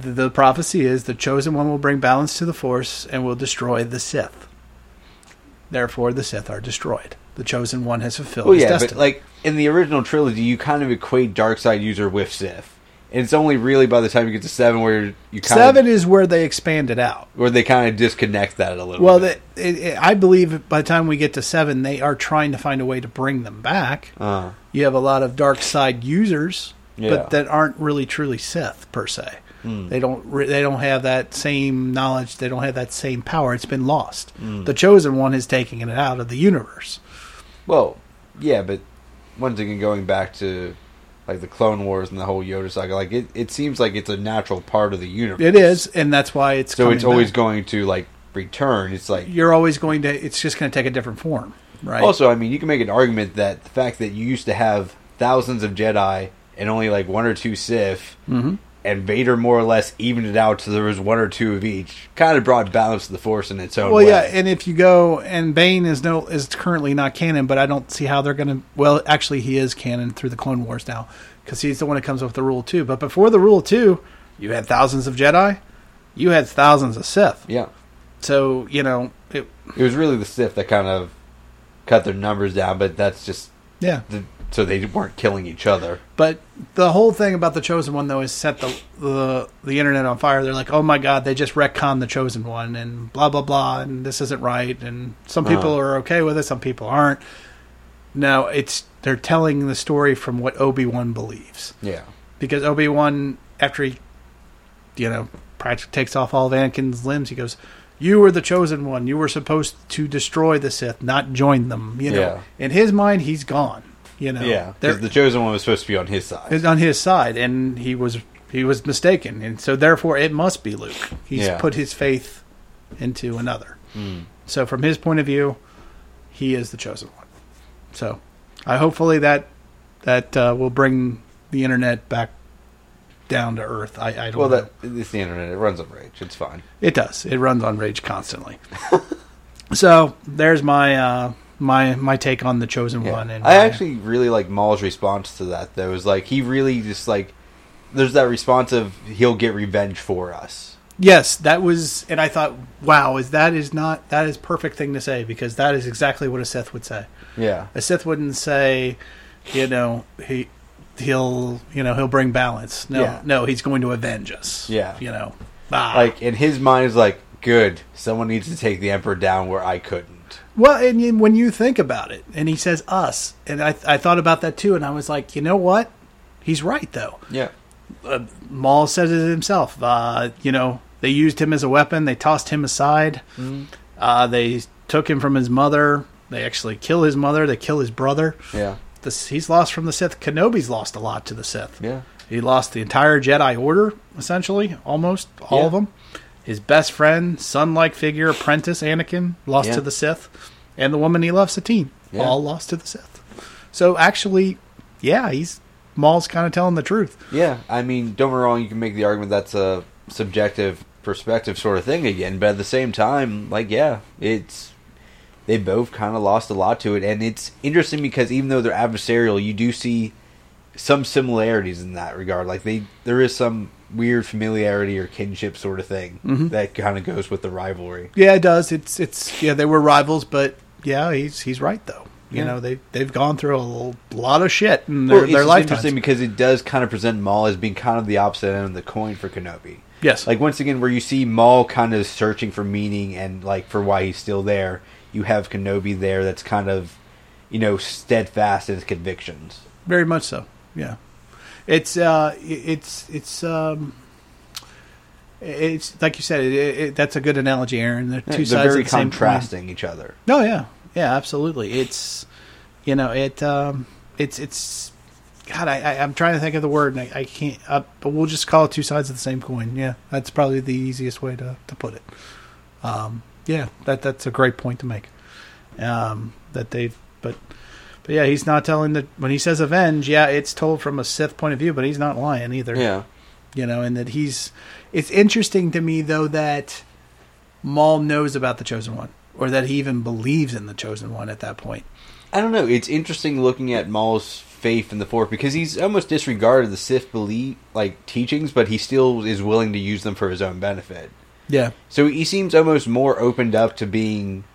Speaker 10: The, the prophecy is the chosen one will bring balance to the force and will destroy the Sith. Therefore, the Sith are destroyed. The chosen one has fulfilled
Speaker 11: Well,
Speaker 10: his
Speaker 11: yeah,
Speaker 10: destiny.
Speaker 11: but like in the original trilogy, you kind of equate dark side user with Sith, and it's only really by the time you get to seven where you kind
Speaker 10: Seven
Speaker 11: of
Speaker 10: is where they expand it out.
Speaker 11: where they kind of disconnect that a little.
Speaker 10: Well,
Speaker 11: bit.
Speaker 10: it, it, I believe by the time we get to seven, they are trying to find a way to bring them back.
Speaker 11: Uh,
Speaker 10: You have a lot of dark side users,
Speaker 11: Yeah.
Speaker 10: but that aren't really truly Sith per se.
Speaker 11: Hmm.
Speaker 10: They don't. They don't have that same knowledge. They don't have that same power. It's been lost.
Speaker 11: Mm.
Speaker 10: The chosen one is taking it out of the universe.
Speaker 11: well, yeah, but once again, going back to like the Clone Wars and the whole Yoda saga. Like it, it seems like it's a natural part of the universe.
Speaker 10: It is, and that's why it's
Speaker 11: So it's always
Speaker 10: back.
Speaker 11: going to like return. It's like
Speaker 10: You're always going to. It's just going to take a different form, right?
Speaker 11: Also, I mean, you can make an argument that the fact that you used to have thousands of Jedi and only like one or two Sith,
Speaker 10: Mhm.
Speaker 11: And Vader more or less evened it out so there was one or two of each, kind of brought balance to the Force in its own
Speaker 10: well,
Speaker 11: way.
Speaker 10: yeah, and if you go and Bane is no is currently not canon, but I don't see how they're going to. Well, actually, he is canon through the Clone Wars now because he's the one that comes up with the Rule Two. But before the Rule Two, you had thousands of Jedi, you had thousands of Sith.
Speaker 11: Yeah.
Speaker 10: So you know, it,
Speaker 11: It was really the Sith that kind of cut their numbers down, but that's just
Speaker 10: Yeah.
Speaker 11: the, so they weren't killing each other.
Speaker 10: But the whole thing about the chosen one, though, is set the the the internet on fire. They're like, "Oh my god, they just retconned the chosen one," and blah blah blah, and this isn't right. And some people
Speaker 11: Uh-huh.
Speaker 10: are okay with it, some people aren't. No, it's they're telling the story from what Obi Wan believes.
Speaker 11: Yeah.
Speaker 10: because Obi Wan, after he, you know, practically takes off all of Anakin's limbs, he goes, "You were the chosen one. You were supposed to destroy the Sith, not join them." You know,
Speaker 11: Yeah.
Speaker 10: in his mind, he's gone. You know,
Speaker 11: Yeah, because the chosen one was supposed to be on his side.
Speaker 10: on his side, and he was he was mistaken, and so therefore it must be Luke. He's
Speaker 11: Yeah.
Speaker 10: put his faith into another.
Speaker 11: Mm.
Speaker 10: So from his point of view, he is the chosen one. So I hopefully that that uh, will bring the internet back down to earth. I, I don't
Speaker 11: Well,
Speaker 10: know.
Speaker 11: that it's the internet. It runs on rage. It's fine.
Speaker 10: It does. It runs on rage constantly. so there's my uh, my my take on the chosen
Speaker 11: Yeah.
Speaker 10: one. And
Speaker 11: I
Speaker 10: my-
Speaker 11: actually really like Maul's response to that. Though, is like he really just like there's that response of he'll get revenge for us.
Speaker 10: Yes, that was, and I thought, wow, is that is not that is perfect thing to say because that is exactly what a Sith would say.
Speaker 11: Yeah.
Speaker 10: A Sith wouldn't say, you know, he he'll you know he'll bring balance. No,
Speaker 11: Yeah.
Speaker 10: no, he's going to avenge us.
Speaker 11: Yeah.
Speaker 10: you know, ah.
Speaker 11: Like in his mind is like good. Someone needs to take the emperor down where I couldn't.
Speaker 10: Well, and you- when you think about it, and he says us, and I I thought about that too, and I was like, you know what, he's right though.
Speaker 11: Yeah.
Speaker 10: uh, Maul says it himself. Uh, you know, they used him as a weapon. They tossed him aside.
Speaker 11: Mhm.
Speaker 10: Uh, they took him from his mother. They actually kill his mother. They kill his brother.
Speaker 11: Yeah.
Speaker 10: This, he's lost from the Sith. Kenobi's lost a lot to the Sith.
Speaker 11: Yeah.
Speaker 10: He lost the entire Jedi Order, essentially, almost all
Speaker 11: Yeah.
Speaker 10: of them. His best friend, son-like figure, apprentice Anakin, lost
Speaker 11: Yeah.
Speaker 10: to the Sith, and the woman he loves, Satine,
Speaker 11: Yeah.
Speaker 10: all lost to the Sith. So actually, yeah, he's Maul's kind of telling the truth.
Speaker 11: Yeah. I mean, don't get me wrong. You can make the argument that's a subjective perspective sort of thing again, but at the same time, like yeah, it's they both kind of lost a lot to it, and it's interesting because even though they're adversarial, you do see some similarities in that regard. Like they, there is some weird familiarity or kinship sort of thing
Speaker 10: Mhm.
Speaker 11: that kind of goes with the rivalry.
Speaker 10: Yeah, it does. It's it's yeah, they were rivals, but yeah, he's he's right though. You
Speaker 11: Yeah.
Speaker 10: know, they they've gone through a lot of shit in their,
Speaker 11: Well,
Speaker 10: their lifetimes.
Speaker 11: interesting because it does kind of present Maul as being kind of the opposite end of the coin for Kenobi.
Speaker 10: Yes.
Speaker 11: Like once again, where you see Maul kind of searching for meaning and like for why he's still there, you have Kenobi there that's kind of, you know, steadfast in his convictions.
Speaker 10: Very much so. Yeah, it's uh, it's it's um, it's like you said. It, it, that's a good analogy, Aaron. They're two
Speaker 11: They're
Speaker 10: sides
Speaker 11: very
Speaker 10: of the same
Speaker 11: contrasting each other.
Speaker 10: Oh yeah, yeah, absolutely. It's you know it um, it's it's God. I, I I'm trying to think of the word, and I, I can't. Uh, but we'll just call it two sides of the same coin. Yeah, that's probably the easiest way to to put it. Um, yeah, that that's a great point to make. Um, that they've but but yeah, he's not telling the when he says avenge. Yeah, it's told from a Sith point of view, but he's not lying either.
Speaker 11: Yeah.
Speaker 10: you know, and that he's. It's interesting to me though that Maul knows about the chosen one, or that he even believes in the chosen one at that point.
Speaker 11: I don't know. It's interesting looking at Maul's faith in the Force because he's almost disregarded the Sith belief like teachings, but he still is willing to use them for his own benefit.
Speaker 10: Yeah.
Speaker 11: So he seems almost more opened up to being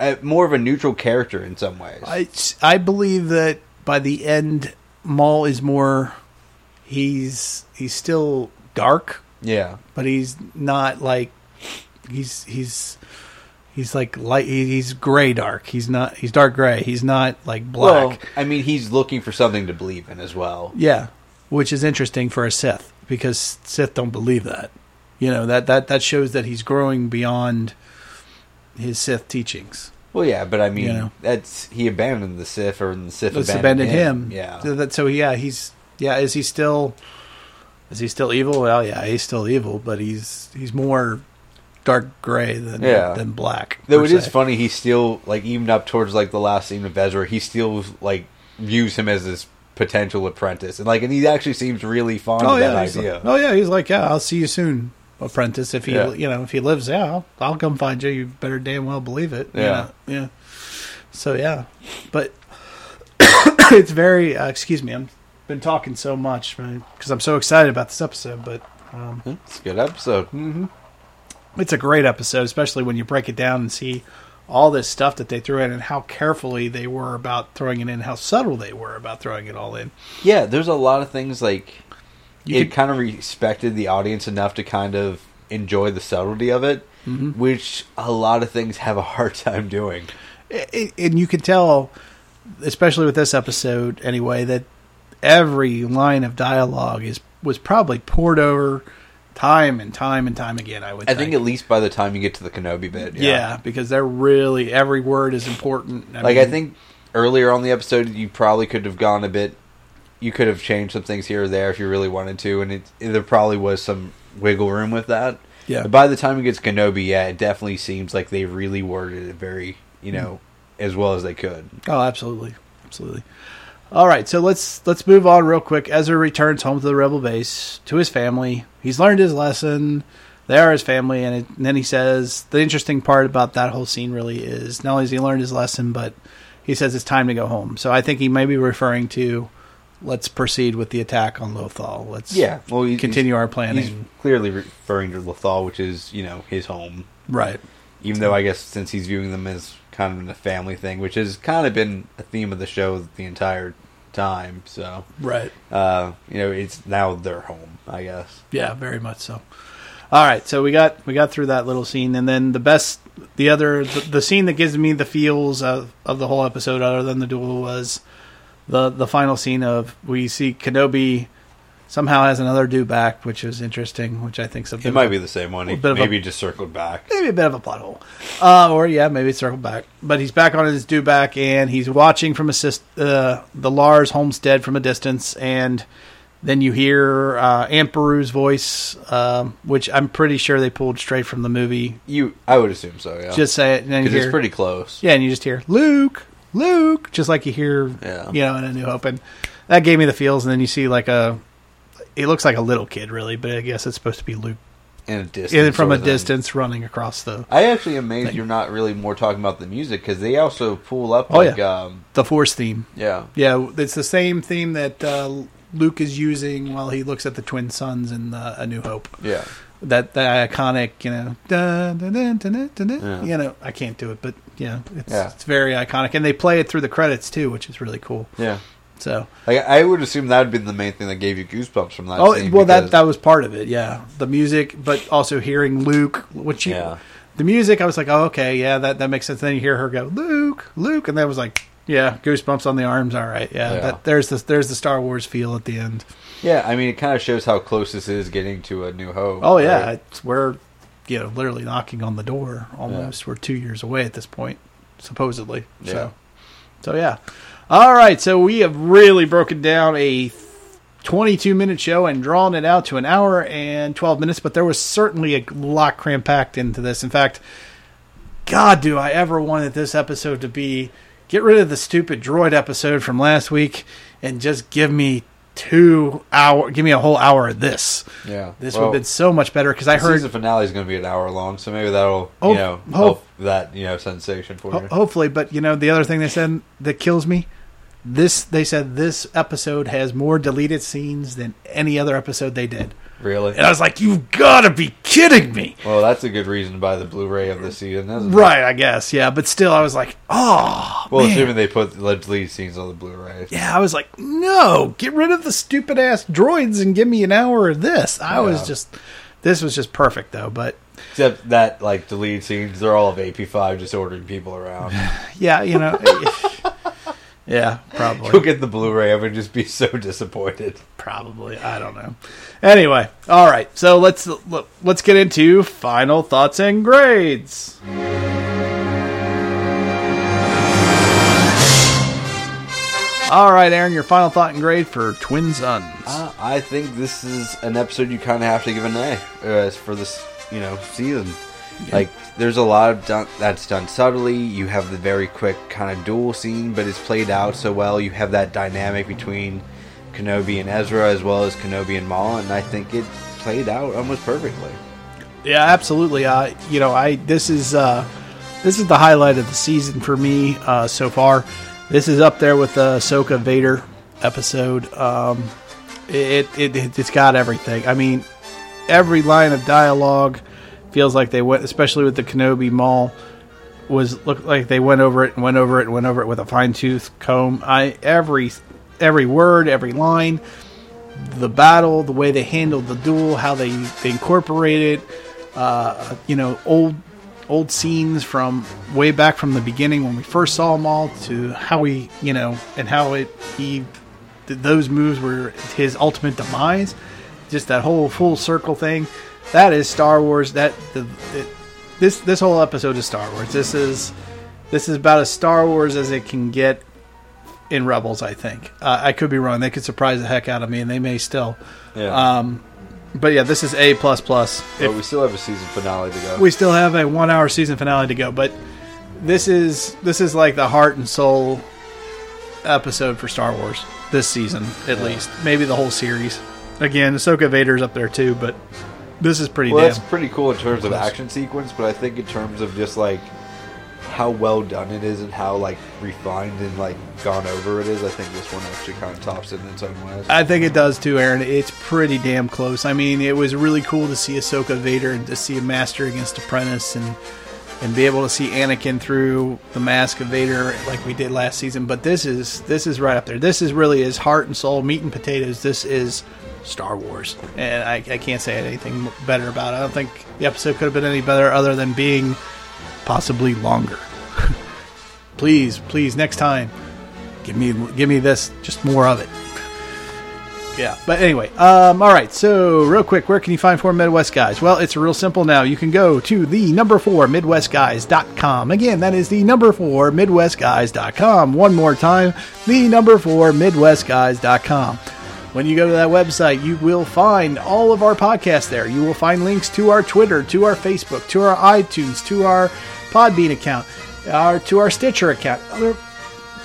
Speaker 11: a, more of a neutral character in some ways.
Speaker 10: I, I believe that by the end, Maul is more. He's he's still dark,
Speaker 11: yeah.
Speaker 10: but he's not like he's he's he's like light. He's gray dark. He's not. He's dark gray. He's not like black.
Speaker 11: Well, I mean, he's looking for something to believe in as well.
Speaker 10: Yeah, which is interesting for a Sith because Sith don't believe that. You know that that that shows that he's growing beyond his Sith teachings.
Speaker 11: Well, yeah, but I mean,
Speaker 10: You know.
Speaker 11: that's he abandoned the Sith, or the Sith
Speaker 10: Let's
Speaker 11: abandoned,
Speaker 10: abandon him.
Speaker 11: Yeah,
Speaker 10: So, that, so yeah, he's yeah. Is he still? Is he still evil? Well, yeah, he's still evil, but he's he's more dark gray than
Speaker 11: Yeah.
Speaker 10: than black.
Speaker 11: Though it is
Speaker 10: se.
Speaker 11: funny, he still like even up towards like the last scene of Ezra, he still like views him as this potential apprentice, and like, and he actually seems really fond
Speaker 10: Oh
Speaker 11: of
Speaker 10: yeah,
Speaker 11: that idea.
Speaker 10: like, oh yeah, he's like, yeah, I'll see you soon, apprentice. If he,
Speaker 11: Yeah.
Speaker 10: you know, if he lives, yeah, I'll, I'll come find you. You better damn well believe it. you
Speaker 11: Yeah.
Speaker 10: know? yeah. So yeah, but it's very. Uh, excuse me, I've been talking so much because I'm so excited about this episode, but um,
Speaker 11: It's a good episode.
Speaker 10: hmm it's a great episode, especially when you break it down and see all this stuff that they threw in and how carefully they were about throwing it in, how subtle they were about throwing it all in.
Speaker 11: Yeah, there's a lot of things like
Speaker 10: You
Speaker 11: it
Speaker 10: could-
Speaker 11: kind of respected the audience enough to kind of enjoy the subtlety of it,
Speaker 10: Mhm.
Speaker 11: which a lot of things have a hard time doing.
Speaker 10: it, and you could tell, especially with this episode anyway, that every line of dialogue is was probably poured over time and time and time again. I would.
Speaker 11: I think at least by the time you get to the Kenobi bit,
Speaker 10: yeah. because they're really every word is important.
Speaker 11: like I think earlier on the episode, you probably could have gone a bit. You could have changed some things here or there if you really wanted to, and it, there probably was some wiggle room with that.
Speaker 10: Yeah.
Speaker 11: But by the time it gets Kenobi, yeah, it definitely seems like they really worded it very, you know, as well as they could.
Speaker 10: Oh, absolutely, absolutely. All right, so let's let's move on real quick. Ezra returns home to the rebel base to his family. He's learned his lesson. They are his family, and, it, and then he says the interesting part about that whole scene really is not only has he learned his lesson, but he says it's time to go home. So I think he may be referring to let's proceed with the attack on Lothal. Let's
Speaker 11: Yeah, well,
Speaker 10: continue our planning.
Speaker 11: He's clearly referring to Lothal, which is you know his home,
Speaker 10: Right.
Speaker 11: Even though I guess since he's viewing them as kind of a family thing, which has kind of been a theme of the show the entire time. So
Speaker 10: Right.
Speaker 11: uh, you know, it's now their home, I guess.
Speaker 10: Yeah, very much so. All right, so we got we got through that little scene, and then the best, the other, the, the scene that gives me the feels of, of the whole episode, other than the duel, was the the final scene of we see Kenobi somehow has another dewback, which is interesting, which I think something
Speaker 11: It might be the same one. He
Speaker 10: bit a-
Speaker 11: maybe just circled back.
Speaker 10: maybe a bit of a plot hole, uh, or yeah, maybe circled back. But he's back on his dewback, and he's watching from assist uh, the Lars homestead from a distance, and then you hear uh, voice, um, which I'm pretty sure they pulled straight from the movie.
Speaker 11: You, I would assume so. Yeah,
Speaker 10: Just say it, and then you
Speaker 11: because it's pretty close.
Speaker 10: Yeah, and you just hear Luke, Luke, just like you hear,
Speaker 11: Yeah.
Speaker 10: you know, in A New Hope, and that gave me the feels. And then you see like a, it looks like a little kid, really, but I guess it's supposed to be Luke
Speaker 11: In a distance,
Speaker 10: and from a
Speaker 11: thing.
Speaker 10: distance running across the
Speaker 11: I actually amazed you're not really more talking about the music because they also pull up
Speaker 10: Oh,
Speaker 11: like
Speaker 10: yeah.
Speaker 11: um,
Speaker 10: the Force theme.
Speaker 11: yeah
Speaker 10: Yeah, it's the same theme that uh, Luke is using while he looks at the twin suns in uh, A New Hope.
Speaker 11: yeah
Speaker 10: That that iconic, you know, dun, dun, dun.
Speaker 11: Yeah.
Speaker 10: you know, I can't do it, but yeah, it's
Speaker 11: Yeah.
Speaker 10: it's very iconic, and they play it through the credits too, which is really cool.
Speaker 11: yeah.
Speaker 10: So,
Speaker 11: Like I would assume that would be the main thing that gave you goosebumps from that.
Speaker 10: oh
Speaker 11: scene
Speaker 10: well, that that was part of it, yeah, the music, but also hearing Luke, which you,
Speaker 11: Yeah.
Speaker 10: the music, I was like, oh okay, yeah, that that makes sense. Then you hear her go, Luke, Luke, and that was like, yeah, goosebumps on the arms. All right, yeah,
Speaker 11: Yeah.
Speaker 10: That, there's the there's the Star Wars feel at the end.
Speaker 11: Yeah. I mean, it kind of shows how close this is getting to a New Hope.
Speaker 10: Oh yeah,
Speaker 11: right?
Speaker 10: it's we're you know literally knocking on the door. Almost, we're two years away at this point, supposedly.
Speaker 11: Yeah.
Speaker 10: So, so yeah. All right, so we have really broken down a 22 minute show and drawn it out to an hour and 12 minutes, but there was certainly a lot cram packed into this. In fact, God, do I ever wanted this episode to be get rid of the stupid droid episode from last week and just give me two hour, give me a whole hour of this.
Speaker 11: yeah.
Speaker 10: This
Speaker 11: Well,
Speaker 10: would have been so much better because I heard
Speaker 11: the finale is going to be an hour long, so maybe that'll
Speaker 10: Oh,
Speaker 11: you know
Speaker 10: oh.
Speaker 11: help that you know sensation for
Speaker 10: Ho-
Speaker 11: you.
Speaker 10: hopefully, but you know the other thing they said that kills me. This they said this episode has more deleted scenes than any other episode they did,
Speaker 11: Really?
Speaker 10: and I was like, "You've got to be kidding me!"
Speaker 11: Well, that's a good reason to buy the Blu-ray of the season, isn't it?
Speaker 10: Right? I guess, yeah, but still, I was like, "Oh,
Speaker 11: Well,
Speaker 10: man."
Speaker 11: assuming they put the lead scenes on the Blu-ray.
Speaker 10: yeah." I was like, "No, get rid of the stupid ass droids and give me an hour of this." I was just, this was just perfect though, but
Speaker 11: Except that, like, the lead scenes, they're all of AP5 just ordering people around.
Speaker 10: yeah, you know, yeah, probably.
Speaker 11: You'll get the Blu-ray of it and just be so disappointed.
Speaker 10: Probably. I don't know. Anyway, all right. So let's let's get into final thoughts and grades. All right, Aaron, your final thought and grade for Twin Suns.
Speaker 11: Uh, I think this is an episode you kind of have to give an A uh, for this, you know, season. Like, there's a lot of done, that's done subtly. You have the very quick kind of duel scene, but it's played out so well. You have that dynamic between Kenobi and Ezra, as well as Kenobi and Maul, and I think it played out almost perfectly.
Speaker 10: Yeah, absolutely. Uh, you know, I this is uh, this is the highlight of the season for me uh, so far. This is up there with the Ahsoka Vader episode. Um, it, it it it's got everything. I mean, every line of dialogue feels like they went, especially with the Kenobi Maul, was looked like they went over it and went over it and went over it with a fine tooth comb. I every every word, every line, the battle, the way they handled the duel, how they they incorporated, uh, you know, old old scenes from way back from the beginning when we first saw all to how he, you know, and how it he th- those moves were his ultimate demise. Just that whole full circle thing. That is Star Wars. That the, it, this this whole episode is Star Wars. This is this is about as Star Wars as it can get in Rebels. I think. Uh, I could be wrong. They could surprise the heck out of me, and they may still.
Speaker 11: Yeah.
Speaker 10: Um, but yeah, this is A plus plus.
Speaker 11: But we still have a season finale to go.
Speaker 10: We still have a one hour season finale to go, but this is this is like the heart and soul episode for Star Wars this season, at least. Maybe the whole series. Again, Ahsoka Vader's up there too, but this is pretty
Speaker 11: well,
Speaker 10: damn.
Speaker 11: that's pretty cool in terms of action sequence, but I think in terms of just like how well done it is and how like refined and like gone over it is, I think this one actually kind of tops it in its own way.
Speaker 10: I think it does too, Aaron. It's pretty damn close. I mean, it was really cool to see Ahsoka Vader and to see a master against apprentice and and be able to see Anakin through the mask of Vader like we did last season. But this is this is right up there. This is really his heart and soul, meat and potatoes. This is Star Wars, and I, I can't say anything better about it. I don't think the episode could have been any better, other than being possibly longer. please, please, next time, give me give me this, just more of it. Yeah, but anyway, um, all right. So, real quick, where can you find four Midwest guys? Well, it's real simple now. You can go to the number four MidwestGuys.com. Again, that is the number four MidwestGuys.com. One more time, the number four MidwestGuys.com. When you go to that website, you will find all of our podcasts there. You will find links to our Twitter, to our Facebook, to our iTunes, to our Podbean account, our to our Stitcher account. There are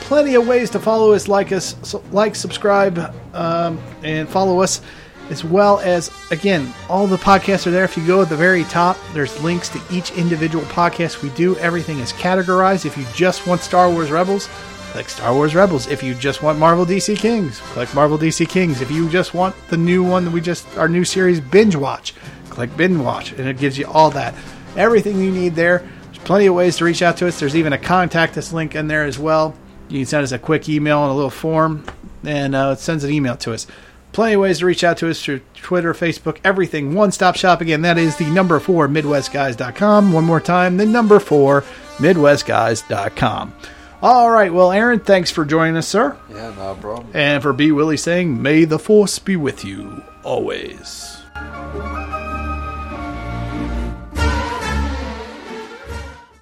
Speaker 10: plenty of ways to follow us, like us, like, subscribe, um, and follow us, as well as again, all the podcasts are there. If you go at the very top, there's links to each individual podcast we do. Everything is categorized. If you just want Star Wars Rebels, click Star Wars Rebels. If you just want Marvel DC Kings, click Marvel DC Kings. If you just want the new one that we just our new series Binge Watch, click Binge Watch, and it gives you all that, everything you need there. There's plenty of ways to reach out to us. There's even a contact us link in there as well. You can send us a quick email and a little form, and uh, it sends an email to us. Plenty of ways to reach out to us through Twitter, Facebook, everything. One stop shop. Again, that is the number four MidwestGuys.com. One more time, the number four MidwestGuys.com. All right. Well, Aaron, thanks for joining us, sir.
Speaker 11: Yeah, no problem.
Speaker 10: And for B. Willie saying, May the Force be with you always.